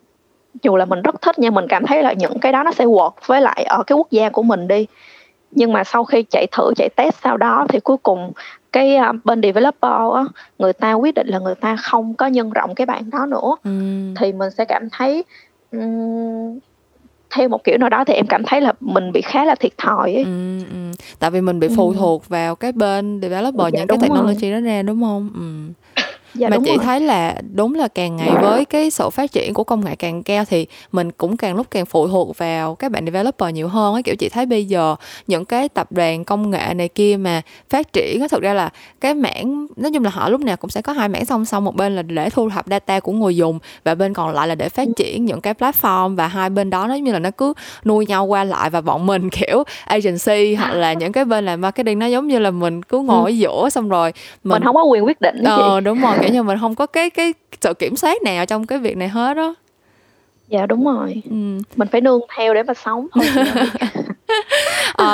B: dù là mình rất thích nhưng mình cảm thấy là những cái đó nó sẽ work với lại ở cái quốc gia của mình đi nhưng mà sau khi chạy thử chạy test sau đó thì cuối cùng cái uh, bên developer á, người ta quyết định là người ta không có nhân rộng cái bản đó nữa ừ. thì mình sẽ cảm thấy um, theo một kiểu nào đó thì em cảm thấy là mình bị khá là thiệt thòi ấy. Ừ,
A: ừ. tại vì mình bị phụ ừ. thuộc vào cái bên developer dạ, những cái technology rồi. đó ra đúng không ừ dạ, mà chị rồi. thấy là đúng là càng ngày với cái sự phát triển của công nghệ càng cao thì mình cũng càng lúc càng phụ thuộc vào các bạn developer nhiều hơn ấy. Kiểu chị thấy bây giờ những cái tập đoàn công nghệ này kia mà phát triển thực ra là cái mảng nói chung là họ lúc nào cũng sẽ có hai mảng song song một bên là để thu thập data của người dùng và bên còn lại là để phát triển những cái platform và hai bên đó nó như là nó cứ nuôi nhau qua lại và bọn mình kiểu agency hoặc là những cái bên làm marketing nó giống như là mình cứ ngồi ở giữa xong rồi
B: mình, mình không có quyền quyết định
A: ờ đúng rồi kiểu như mình không có cái cái sự kiểm soát nào trong cái việc này hết đó
B: dạ đúng rồi. Ừ. mình phải nương theo để mà sống thôi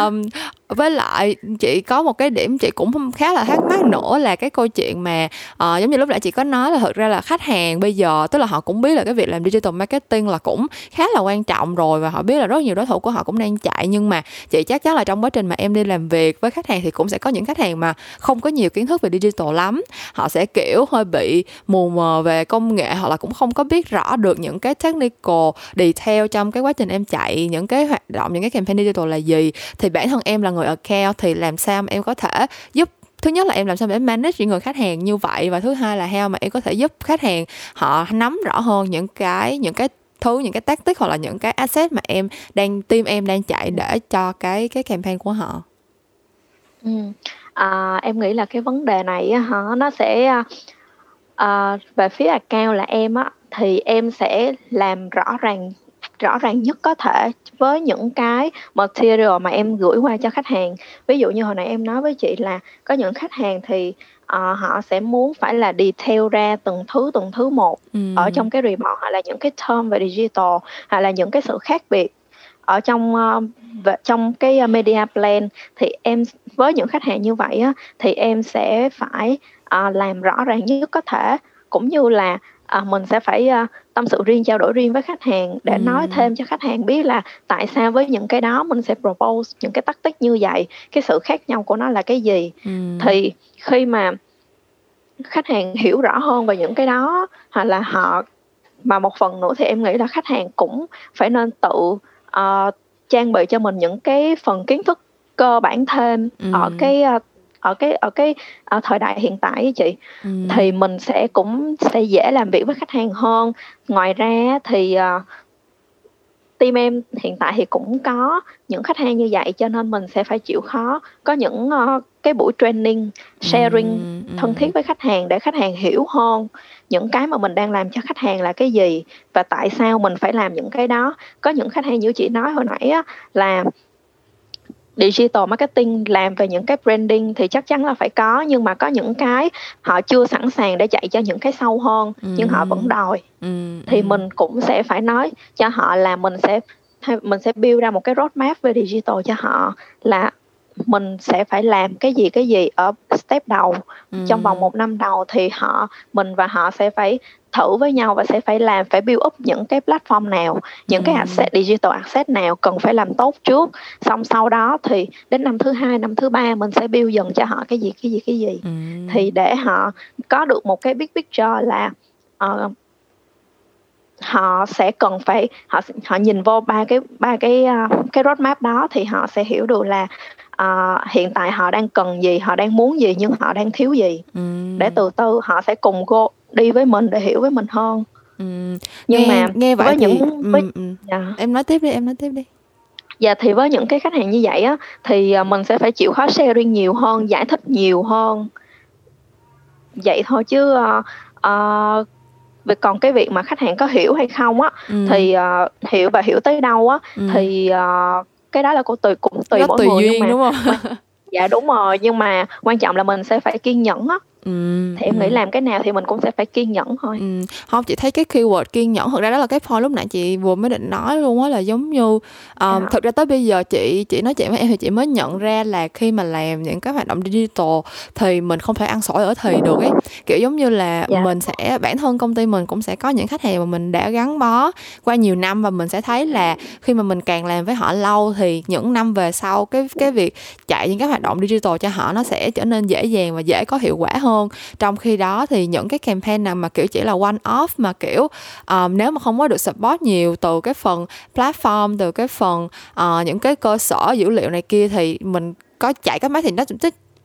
A: um, với lại chị có một cái điểm chị cũng khá là thắc mắc nữa là cái câu chuyện mà uh, giống như lúc nãy chị có nói là thực ra là khách hàng bây giờ tức là họ cũng biết là cái việc làm digital marketing là cũng khá là quan trọng rồi và họ biết là rất nhiều đối thủ của họ cũng đang chạy. Nhưng mà chị chắc chắn là trong quá trình mà em đi làm việc với khách hàng thì cũng sẽ có những khách hàng mà không có nhiều kiến thức về digital lắm. Họ sẽ kiểu hơi bị mù mờ về công nghệ hoặc là cũng không có biết rõ được những cái technical detail trong cái quá trình em chạy những cái hoạt động những cái campaign digital là gì. Thì thì bản thân em là người account thì làm sao mà em có thể giúp thứ nhất là em làm sao để manage những người khách hàng như vậy và thứ hai là how mà em có thể giúp khách hàng họ nắm rõ hơn những cái những cái thứ những cái tactic hoặc là những cái asset mà em đang team em đang chạy để cho cái cái campaign của họ
B: ừ. à, em nghĩ là cái vấn đề này hả nó sẽ à, à, về phía account là em á thì em sẽ làm rõ ràng rõ ràng nhất có thể với những cái material mà em gửi qua cho khách hàng. Ví dụ như hồi nãy em nói với chị là có những khách hàng thì uh, họ sẽ muốn phải là detail ra từng thứ từng thứ một ừ. ở trong cái report hoặc là những cái term về digital hoặc là những cái sự khác biệt ở trong uh, trong cái media plan. Thì em với những khách hàng như vậy á, thì em sẽ phải uh, làm rõ ràng nhất có thể. Cũng như là à, mình sẽ phải à, tâm sự riêng trao đổi riêng với khách hàng để ừ. nói thêm cho khách hàng biết là tại sao với những cái đó mình sẽ propose những cái tactic như vậy cái sự khác nhau của nó là cái gì ừ. thì khi mà khách hàng hiểu rõ hơn về những cái đó hoặc là họ mà một phần nữa thì em nghĩ là khách hàng cũng phải nên tự uh, trang bị cho mình những cái phần kiến thức cơ bản thêm ừ. ở cái uh, ở cái ở cái ở thời đại hiện tại với chị ừ. thì mình sẽ cũng sẽ dễ làm việc với khách hàng hơn. Ngoài ra thì uh, team em hiện tại thì cũng có những khách hàng như vậy cho nên mình sẽ phải chịu khó có những uh, cái buổi training sharing ừ, thân thiết với khách hàng để khách hàng hiểu hơn những cái mà mình đang làm cho khách hàng là cái gì và tại sao mình phải làm những cái đó. Có những khách hàng như chị nói hồi nãy á, là digital marketing làm về những cái branding thì chắc chắn là phải có nhưng mà có những cái họ chưa sẵn sàng để chạy cho những cái sâu hơn ừ. nhưng họ vẫn đòi ừ. thì ừ. mình cũng sẽ phải nói cho họ là mình sẽ mình sẽ build ra một cái roadmap về digital cho họ là mình sẽ phải làm cái gì cái gì ở step đầu ừ. trong vòng một năm đầu thì họ mình và họ sẽ phải thử với nhau và sẽ phải làm phải build up những cái platform nào những ừ. cái asset digital asset nào cần phải làm tốt trước xong sau đó thì đến năm thứ hai năm thứ ba mình sẽ build dần cho họ cái gì cái gì cái gì ừ. thì để họ có được một cái big picture là uh, họ sẽ cần phải họ họ nhìn vô ba cái ba cái uh, cái roadmap đó thì họ sẽ hiểu được là uh, hiện tại họ đang cần gì họ đang muốn gì nhưng họ đang thiếu gì ừ. để từ từ họ sẽ cùng cô đi với mình để hiểu với mình hơn
A: ừ. nhưng nghe, mà nghe vậy với thì, những với, ừ, dạ. em nói tiếp đi em nói tiếp đi
B: Dạ thì với những cái khách hàng như vậy á thì à, mình sẽ phải chịu khó sharing nhiều hơn, giải thích nhiều hơn. Vậy thôi chứ uh, uh, về còn cái việc mà khách hàng có hiểu hay không á ừ. thì uh, hiểu và hiểu tới đâu á ừ. thì uh, cái đó là cô tùy cũng tùy mỗi
A: tùy
B: người
A: duyên, nhưng mà đúng không?
B: dạ đúng rồi nhưng mà quan trọng là mình sẽ phải kiên nhẫn á Ừ, thì em ừ. nghĩ làm cái nào thì mình cũng sẽ phải kiên nhẫn thôi ừ.
A: không chị thấy cái keyword kiên nhẫn thực ra đó là cái point lúc nãy chị vừa mới định nói luôn á là giống như um, yeah. thực ra tới bây giờ chị chị nói chuyện với em thì chị mới nhận ra là khi mà làm những cái hoạt động digital thì mình không thể ăn sổi ở thì được ấy kiểu giống như là yeah. Dạ. mình sẽ bản thân công ty mình cũng sẽ có những khách hàng mà mình đã gắn bó qua nhiều năm và mình sẽ thấy là khi mà mình càng làm với họ lâu thì những năm về sau cái cái việc chạy những cái hoạt động digital cho họ nó sẽ trở nên dễ dàng và dễ có hiệu quả hơn hơn. Trong khi đó thì những cái campaign nào mà kiểu chỉ là one off mà kiểu um, nếu mà không có được support nhiều từ cái phần platform từ cái phần uh, những cái cơ sở dữ liệu này kia thì mình có chạy cái máy thì nó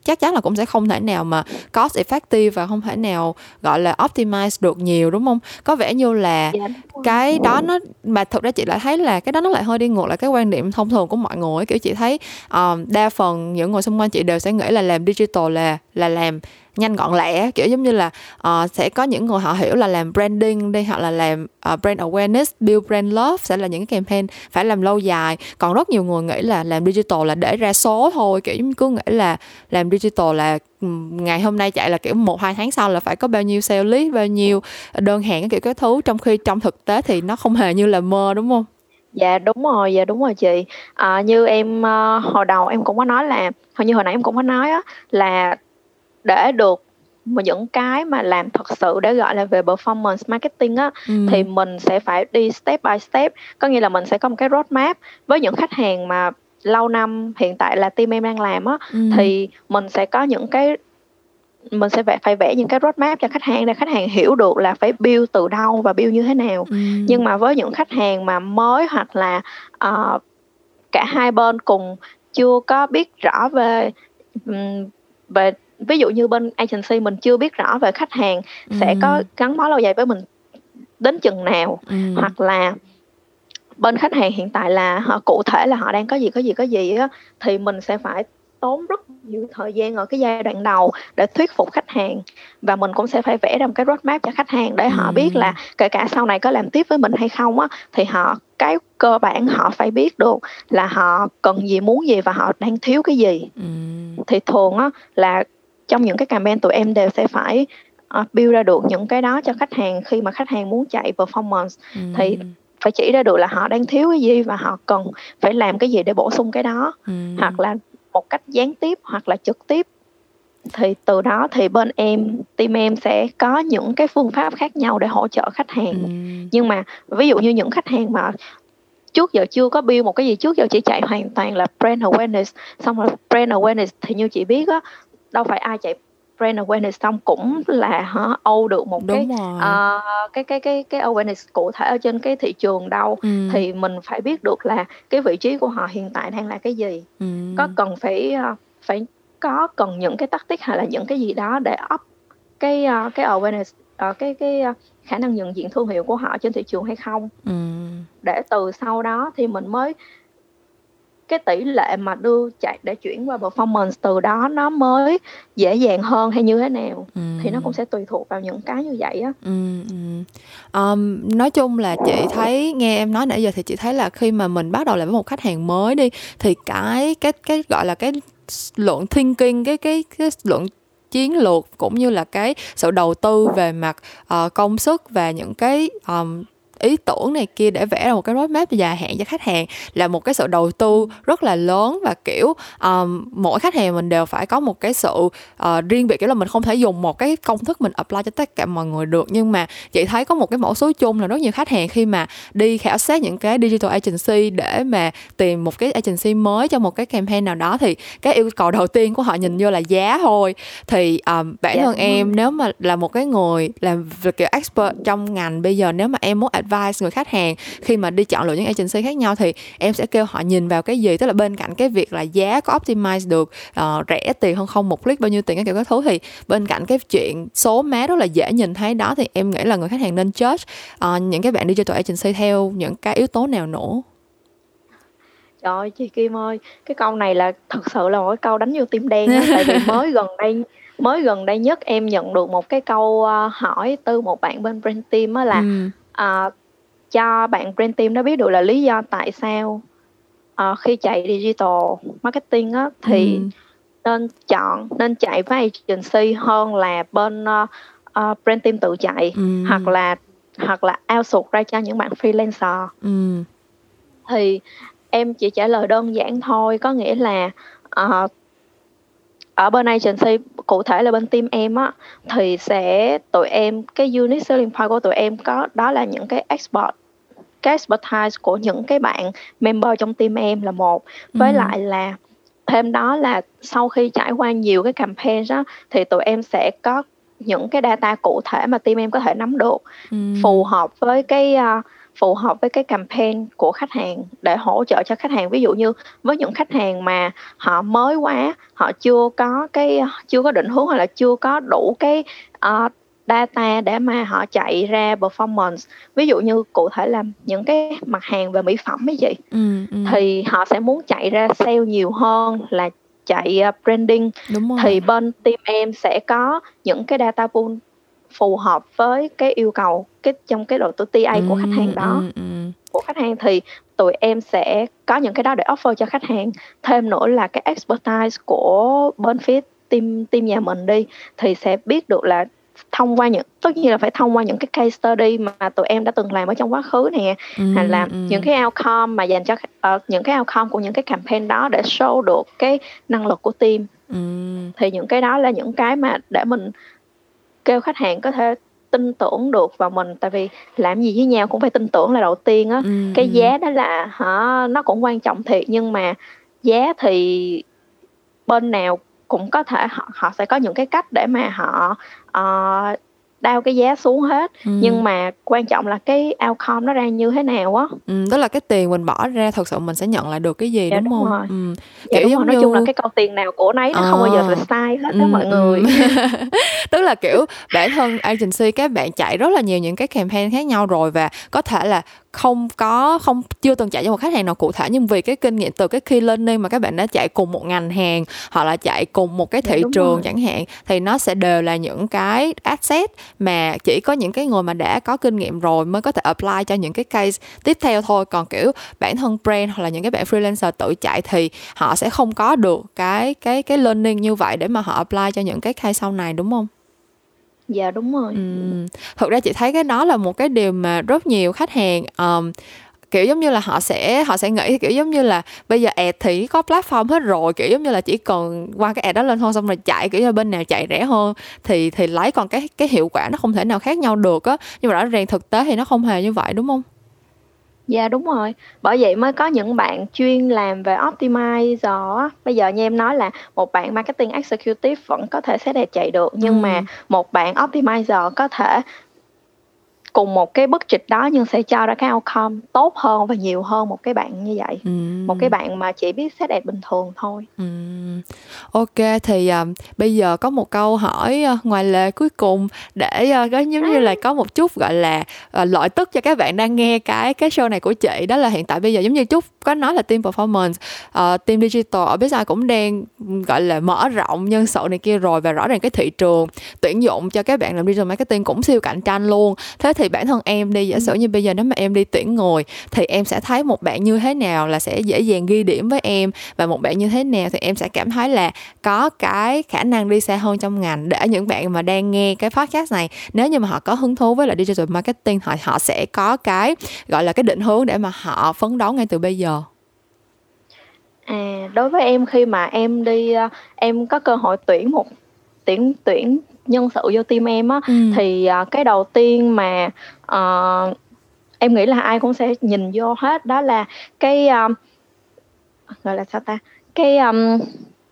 A: chắc chắn là cũng sẽ không thể nào mà cost effective và không thể nào gọi là optimize được nhiều đúng không? Có vẻ như là dạ, cái đó nó mà thực ra chị lại thấy là cái đó nó lại hơi đi ngược lại cái quan điểm thông thường của mọi người. Kiểu chị thấy um, đa phần những người xung quanh chị đều sẽ nghĩ là làm digital là là làm nhanh gọn lẹ kiểu giống như là uh, sẽ có những người họ hiểu là làm branding đi hoặc là làm uh, brand awareness build brand love sẽ là những cái campaign phải làm lâu dài. Còn rất nhiều người nghĩ là làm digital là để ra số thôi kiểu cứ nghĩ là làm digital là ngày hôm nay chạy là kiểu một hai tháng sau là phải có bao nhiêu sale list bao nhiêu đơn hàng kiểu cái thứ. Trong khi trong thực tế thì nó không hề như là mơ đúng không?
B: Dạ đúng rồi, dạ đúng rồi chị. À, như em uh, hồi đầu em cũng có nói là hồi như hồi nãy em cũng có nói á là để được mà những cái mà làm thật sự để gọi là về performance marketing á ừ. thì mình sẽ phải đi step by step có nghĩa là mình sẽ có một cái roadmap với những khách hàng mà lâu năm hiện tại là team em đang làm á ừ. thì mình sẽ có những cái mình sẽ vẽ, phải vẽ những cái roadmap cho khách hàng để khách hàng hiểu được là phải build từ đâu và build như thế nào ừ. nhưng mà với những khách hàng mà mới hoặc là uh, cả hai bên cùng chưa có biết rõ về về ví dụ như bên agency mình chưa biết rõ về khách hàng ừ. sẽ có gắn bó lâu dài với mình đến chừng nào ừ. hoặc là bên khách hàng hiện tại là họ cụ thể là họ đang có gì có gì có gì á thì mình sẽ phải tốn rất nhiều thời gian ở cái giai đoạn đầu để thuyết phục khách hàng và mình cũng sẽ phải vẽ ra một cái roadmap cho khách hàng để ừ. họ biết là kể cả sau này có làm tiếp với mình hay không á thì họ cái cơ bản họ phải biết được là họ cần gì muốn gì và họ đang thiếu cái gì ừ. thì thường á là trong những cái campaign tụi em đều sẽ phải uh, build ra được những cái đó cho khách hàng khi mà khách hàng muốn chạy performance ừ. thì phải chỉ ra được là họ đang thiếu cái gì và họ cần phải làm cái gì để bổ sung cái đó ừ. hoặc là một cách gián tiếp hoặc là trực tiếp thì từ đó thì bên em team em sẽ có những cái phương pháp khác nhau để hỗ trợ khách hàng ừ. nhưng mà ví dụ như những khách hàng mà trước giờ chưa có build một cái gì trước giờ chỉ chạy hoàn toàn là brand awareness xong rồi brand awareness thì như chị biết á đâu phải ai chạy brand awareness xong cũng là hả âu được một Đúng cái uh, cái cái cái cái awareness cụ thể ở trên cái thị trường đâu ừ. thì mình phải biết được là cái vị trí của họ hiện tại đang là cái gì ừ. có cần phải uh, phải có cần những cái tactic hay là những cái gì đó để up cái uh, cái awareness uh, cái cái uh, khả năng nhận diện thương hiệu của họ trên thị trường hay không ừ. để từ sau đó thì mình mới cái tỷ lệ mà đưa chạy để chuyển qua performance từ đó nó mới dễ dàng hơn hay như thế nào ừ. thì nó cũng sẽ tùy thuộc vào những cái như vậy á ừ, ừ.
A: Um, nói chung là chị thấy nghe em nói nãy giờ thì chị thấy là khi mà mình bắt đầu làm với một khách hàng mới đi thì cái cái cái gọi là cái lượng thinking cái cái cái lượng chiến lược cũng như là cái sự đầu tư về mặt uh, công sức và những cái um, ý tưởng này kia để vẽ ra một cái roadmap dài hạn cho khách hàng là một cái sự đầu tư rất là lớn và kiểu um, mỗi khách hàng mình đều phải có một cái sự uh, riêng biệt kiểu là mình không thể dùng một cái công thức mình apply cho tất cả mọi người được nhưng mà chị thấy có một cái mẫu số chung là rất nhiều khách hàng khi mà đi khảo sát những cái digital agency để mà tìm một cái agency mới cho một cái campaign nào đó thì cái yêu cầu đầu tiên của họ nhìn vô là giá thôi thì um, bản yeah. Dạ, thân em nếu mà là một cái người làm việc kiểu expert trong ngành bây giờ nếu mà em muốn advice người khách hàng khi mà đi chọn lựa những agency khác nhau thì em sẽ kêu họ nhìn vào cái gì tức là bên cạnh cái việc là giá có optimize được uh, rẻ tiền hơn không một click bao nhiêu tiền cái kiểu các thứ thì bên cạnh cái chuyện số má rất là dễ nhìn thấy đó thì em nghĩ là người khách hàng nên judge uh, những cái bạn digital agency theo những cái yếu tố nào nữa
B: Trời ơi, chị Kim ơi, cái câu này là thực sự là một cái câu đánh vô tim đen á, tại vì mới gần đây mới gần đây nhất em nhận được một cái câu uh, hỏi từ một bạn bên brand team á là ừ. uh, cho bạn brand team nó biết được là lý do tại sao uh, khi chạy digital marketing á thì ừ. nên chọn nên chạy với agency hơn là bên uh, uh, brand team tự chạy ừ. hoặc là hoặc là outsource ra cho những bạn freelancer ừ. thì em chỉ trả lời đơn giản thôi có nghĩa là uh, ở bên agency cụ thể là bên team em á thì sẽ tụi em cái unique selling point của tụi em có đó là những cái export cái expertise của những cái bạn member trong team em là một với ừ. lại là thêm đó là sau khi trải qua nhiều cái campaign đó thì tụi em sẽ có những cái data cụ thể mà team em có thể nắm được ừ. phù hợp với cái uh, phù hợp với cái campaign của khách hàng để hỗ trợ cho khách hàng ví dụ như với những khách hàng mà họ mới quá họ chưa có cái chưa có định hướng hoặc là chưa có đủ cái uh, data để mà họ chạy ra performance ví dụ như cụ thể là những cái mặt hàng về mỹ phẩm ấy chị ừ, ừ. thì họ sẽ muốn chạy ra sale nhiều hơn là chạy uh, branding Đúng rồi. thì bên team em sẽ có những cái data pool phù hợp với cái yêu cầu cái trong cái độ tuổi TA ừ, của khách hàng đó ừ, ừ. của khách hàng thì tụi em sẽ có những cái đó để offer cho khách hàng thêm nữa là cái expertise của bên phía team team nhà mình đi thì sẽ biết được là thông qua những tất nhiên là phải thông qua những cái case study mà tụi em đã từng làm ở trong quá khứ nè ừ, hay là ừ. những cái outcome mà dành cho uh, những cái outcome của những cái campaign đó để show được cái năng lực của team ừ. thì những cái đó là những cái mà để mình kêu khách hàng có thể tin tưởng được vào mình tại vì làm gì với nhau cũng phải tin tưởng là đầu tiên á ừ, cái ừ. giá đó là hả nó cũng quan trọng thiệt nhưng mà giá thì bên nào cũng có thể họ họ sẽ có những cái cách để mà họ uh, đao cái giá xuống hết ừ. nhưng mà quan trọng là cái outcome nó ra như thế nào á
A: ừ, tức là cái tiền mình bỏ ra thật sự mình sẽ nhận lại được cái gì dạ, đúng, đúng không rồi.
B: Ừ. Dạ, kiểu đúng giống rồi. nói chung là cái câu tiền nào của nấy nó à. không bao giờ là ờ. sai hết đó ừ, mọi người ừ.
A: tức là kiểu bản thân agency các bạn chạy rất là nhiều những cái campaign khác nhau rồi và có thể là không có không chưa từng chạy cho một khách hàng nào cụ thể nhưng vì cái kinh nghiệm từ cái key learning mà các bạn đã chạy cùng một ngành hàng hoặc là chạy cùng một cái dạ, thị dạ, trường rồi. chẳng hạn thì nó sẽ đều là những cái asset mà chỉ có những cái người mà đã có kinh nghiệm rồi mới có thể apply cho những cái case tiếp theo thôi còn kiểu bản thân brand hoặc là những cái bạn freelancer tự chạy thì họ sẽ không có được cái cái cái learning như vậy để mà họ apply cho những cái case sau này đúng không?
B: Dạ đúng rồi.
A: ừ. thực ra chị thấy cái đó là một cái điều mà rất nhiều khách hàng um, kiểu giống như là họ sẽ họ sẽ nghĩ kiểu giống như là bây giờ ad thì có platform hết rồi kiểu giống như là chỉ cần qua cái ad đó lên thôi xong rồi chạy kiểu như bên nào chạy rẻ hơn thì thì lấy còn cái cái hiệu quả nó không thể nào khác nhau được á nhưng mà rõ ràng thực tế thì nó không hề như vậy đúng không
B: Dạ đúng rồi. Bởi vậy mới có những bạn chuyên làm về optimizer á. Bây giờ như em nói là một bạn marketing executive vẫn có thể set đẹp chạy được nhưng ừ. mà một bạn optimizer có thể cùng một cái budget đó nhưng sẽ cho ra cái outcome tốt hơn và nhiều hơn một cái bạn như vậy ừ. một cái bạn mà chỉ biết set ad bình thường thôi ừ.
A: ok thì uh, bây giờ có một câu hỏi uh, ngoài lề cuối cùng để uh, có giống như là có một chút gọi là uh, lợi tức cho các bạn đang nghe cái cái show này của chị đó là hiện tại bây giờ giống như chút có nói là team performance uh, team digital ở Bizai cũng đang gọi là mở rộng nhân sự này kia rồi và rõ ràng cái thị trường tuyển dụng cho các bạn làm digital marketing cũng siêu cạnh tranh luôn thế thì bản thân em đi giả sử như bây giờ nếu mà em đi tuyển người thì em sẽ thấy một bạn như thế nào là sẽ dễ dàng ghi điểm với em. Và một bạn như thế nào thì em sẽ cảm thấy là có cái khả năng đi xa hơn trong ngành. Để những bạn mà đang nghe cái podcast này nếu như mà họ có hứng thú với lại digital marketing họ họ sẽ có cái gọi là cái định hướng để mà họ phấn đấu ngay từ bây giờ.
B: À, đối với em khi mà em đi ờ, em có cơ hội tuyển một tuyển tuyển nhân sự vô team em á ừ. thì uh, cái đầu tiên mà uh, em nghĩ là ai cũng sẽ nhìn vô hết đó là cái um, gọi là sao ta cái um,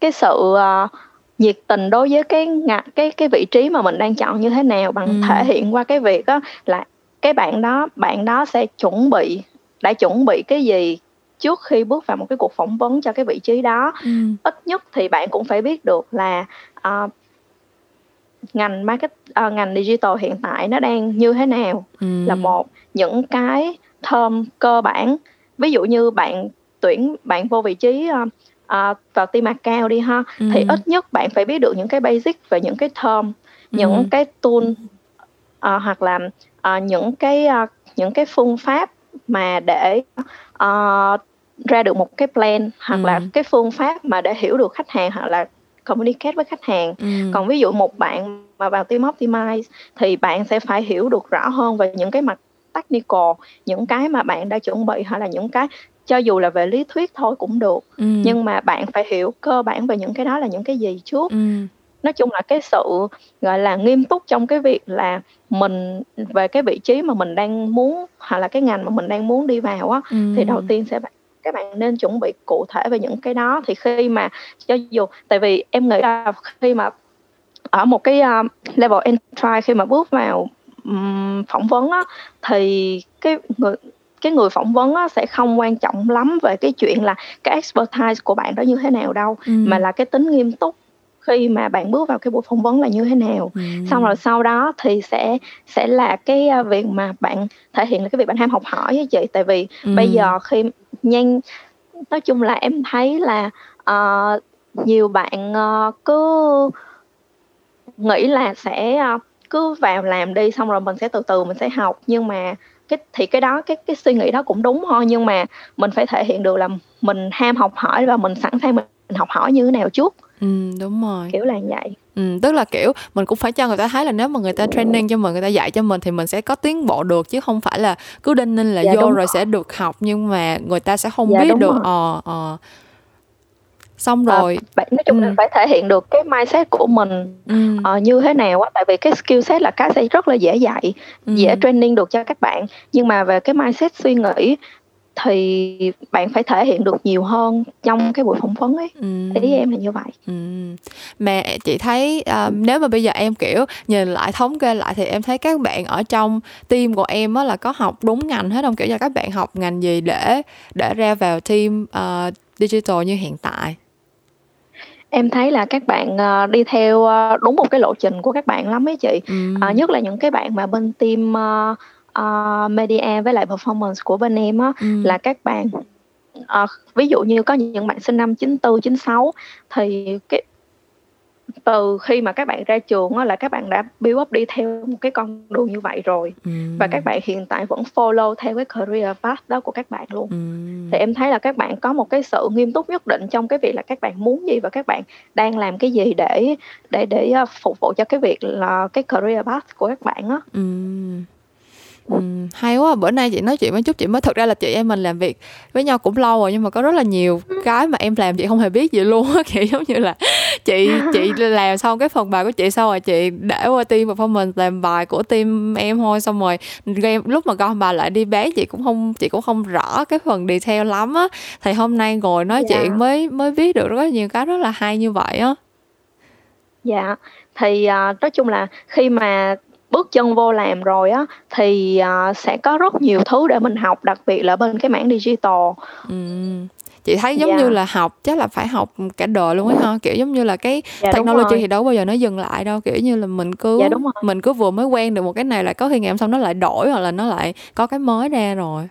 B: cái sự uh, nhiệt tình đối với cái cái cái vị trí mà mình đang chọn như thế nào bằng ừ. thể hiện qua cái việc đó là cái bạn đó bạn đó sẽ chuẩn bị đã chuẩn bị cái gì trước khi bước vào một cái cuộc phỏng vấn cho cái vị trí đó ừ. ít nhất thì bạn cũng phải biết được là uh, ngành market uh, ngành digital hiện tại nó đang như thế nào ừ. là một những cái term cơ bản ví dụ như bạn tuyển bạn vô vị trí uh, uh, vào team account đi ha ừ. thì ít nhất bạn phải biết được những cái basic về những cái term ừ. những cái tool uh, hoặc là uh, những cái uh, những cái phương pháp mà để uh, ra được một cái plan hoặc ừ. là cái phương pháp mà để hiểu được khách hàng hoặc là communicate với khách hàng ừ. còn ví dụ một bạn mà vào team optimize thì bạn sẽ phải hiểu được rõ hơn về những cái mặt technical những cái mà bạn đã chuẩn bị hay là những cái cho dù là về lý thuyết thôi cũng được ừ. nhưng mà bạn phải hiểu cơ bản về những cái đó là những cái gì trước ừ. nói chung là cái sự gọi là nghiêm túc trong cái việc là mình về cái vị trí mà mình đang muốn hoặc là cái ngành mà mình đang muốn đi vào á ừ. thì đầu tiên sẽ các bạn nên chuẩn bị cụ thể về những cái đó thì khi mà cho dù tại vì em nghĩ là khi mà ở một cái uh, level entry khi mà bước vào um, phỏng vấn á, thì cái người cái người phỏng vấn á, sẽ không quan trọng lắm về cái chuyện là cái expertise của bạn đó như thế nào đâu ừ. mà là cái tính nghiêm túc khi mà bạn bước vào cái buổi phỏng vấn là như thế nào ừ. xong rồi sau đó thì sẽ sẽ là cái à, việc mà bạn thể hiện là cái việc bạn ham học hỏi với chị tại vì ừ. bây giờ khi nhanh. Nói chung là em thấy là uh, nhiều bạn uh, cứ nghĩ là sẽ uh, cứ vào làm đi xong rồi mình sẽ từ từ mình sẽ học. Nhưng mà cái thì cái đó cái cái suy nghĩ đó cũng đúng thôi nhưng mà mình phải thể hiện được là mình ham học hỏi và mình sẵn sàng mình học hỏi như thế nào trước.
A: Ừ đúng rồi.
B: Kiểu là vậy
A: Ừ, tức là kiểu mình cũng phải cho người ta thấy là nếu mà người ta training cho mình người ta dạy cho mình thì mình sẽ có tiến bộ được chứ không phải là cứ đinh ninh là dạ, vô rồi, rồi sẽ được học nhưng mà người ta sẽ không dạ, biết được ờ ờ xong ờ, rồi
B: à, nói chung ừ. là phải thể hiện được cái mindset của mình ừ. uh, như thế nào á tại vì cái skill set là cái sẽ rất là dễ dạy ừ. dễ training được cho các bạn nhưng mà về cái mindset suy nghĩ thì bạn phải thể hiện được nhiều hơn trong cái buổi phỏng vấn ấy ừ. ý em là như vậy ừ.
A: mà chị thấy uh, nếu mà bây giờ em kiểu nhìn lại thống kê lại thì em thấy các bạn ở trong team của em á là có học đúng ngành hết không kiểu là các bạn học ngành gì để để ra vào team uh, digital như hiện tại
B: em thấy là các bạn uh, đi theo uh, đúng một cái lộ trình của các bạn lắm ấy chị ừ. uh, nhất là những cái bạn mà bên team uh, uh, media với lại performance của bên em á ừ. là các bạn uh, ví dụ như có những bạn sinh năm 94 96 thì cái từ khi mà các bạn ra trường á, là các bạn đã build up đi theo một cái con đường như vậy rồi ừ. và các bạn hiện tại vẫn follow theo cái career path đó của các bạn luôn ừ. thì em thấy là các bạn có một cái sự nghiêm túc nhất định trong cái việc là các bạn muốn gì và các bạn đang làm cái gì để để để phục vụ cho cái việc là cái career path của các bạn á ừ
A: Ừ, hay quá bữa nay chị nói chuyện với chút chị mới thực ra là chị em mình làm việc với nhau cũng lâu rồi nhưng mà có rất là nhiều cái mà em làm chị không hề biết gì luôn á kiểu giống như là chị chị làm xong cái phần bài của chị sau rồi chị để qua team performance làm bài của team em thôi xong rồi em lúc mà gom bài lại đi bé chị cũng không chị cũng không rõ cái phần detail lắm á thì hôm nay ngồi nói yeah. Dạ. chuyện mới mới biết được rất nhiều cái rất là hay như vậy á
B: dạ thì uh, nói chung là khi mà bước chân vô làm rồi á thì uh, sẽ có rất nhiều thứ để mình học đặc biệt là bên cái mảng digital.
A: Ừ chị thấy giống yeah. như dạ. là học chắc là phải học cả đời luôn ấy ha? Kiểu giống như là cái dạ, technology thì đâu bao giờ nó dừng lại đâu kiểu như là mình cứ dạ, mình cứ vừa mới quen được một cái này là có khi ngày hôm sau nó lại đổi hoặc là nó lại có cái mới ra rồi.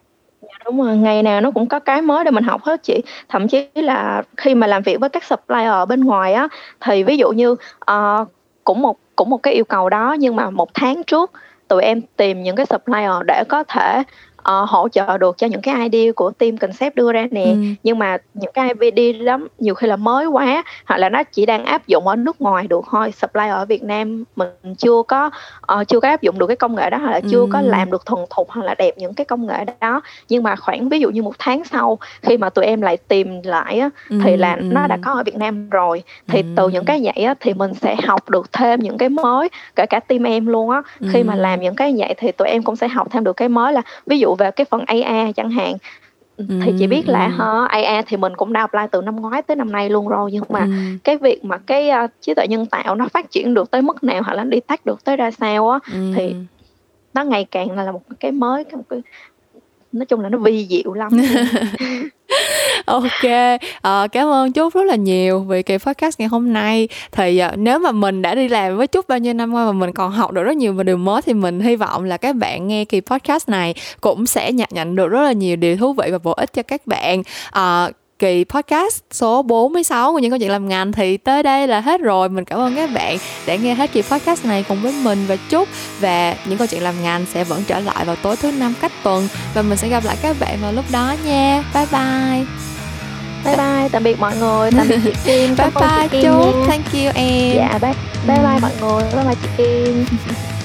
B: Đúng rồi ngày nào nó cũng có cái mới để mình học hết chị. Thậm chí là khi mà làm việc với các supplier ở bên ngoài á thì ví dụ như uh, cũng một cũng một cái yêu cầu đó, nhưng mà một tháng trước tụi em tìm những cái supplier để có thể uh, hỗ trợ được cho những cái idea của team concept đưa ra nè ừ. nhưng mà những cái idea lắm nhiều khi là mới quá hoặc là nó chỉ đang áp dụng ở nước ngoài được thôi supply ở Việt Nam mình chưa có uh, chưa có áp dụng được cái công nghệ đó hoặc là chưa ừ. có làm được thuần thục hoặc là đẹp những cái công nghệ đó nhưng mà khoảng ví dụ như một tháng sau khi mà tụi em lại tìm lại á, ừ. thì là ừ. nó đã có ở Việt Nam rồi thì ừ. từ những cái vậy á, thì mình sẽ học được thêm những cái mới kể cả team em luôn á khi ừ. mà làm những cái vậy thì tụi em cũng sẽ học thêm được cái mới là ví dụ về cái phần AA chẳng hạn thì chị biết là ha AA thì mình cũng đã apply từ năm ngoái tới năm nay luôn rồi nhưng mà ừ. cái việc mà cái uh, trí tuệ nhân tạo nó phát triển được tới mức nào hoặc là đi tách được tới ra sao á ừ. thì nó ngày càng là một cái mới một cái nói chung là nó vi diệu lắm.
A: Ok à, cảm ơn chúc rất là nhiều vì kỳ podcast ngày hôm nay. Thì à, nếu mà mình đã đi làm với chúc bao nhiêu năm qua mà mình còn học được rất nhiều và điều mới thì mình hy vọng là các bạn nghe kỳ podcast này cũng sẽ nhận nhận được rất là nhiều điều thú vị và bổ ích cho các bạn. À, kỳ podcast số 46 của những câu chuyện làm ngành thì tới đây là hết rồi. Mình cảm ơn các bạn đã nghe hết kỳ podcast này cùng với mình và chúc và những câu chuyện làm ngành sẽ vẫn trở lại vào tối thứ năm cách tuần và mình sẽ gặp lại các bạn vào lúc đó nha. Bye bye.
B: Bye bye tạm biệt mọi người. Tạm biệt chị Kim.
A: Bye bye chúc. thank you em.
B: Dạ bye bye bye mọi người. Bye bye chị Kim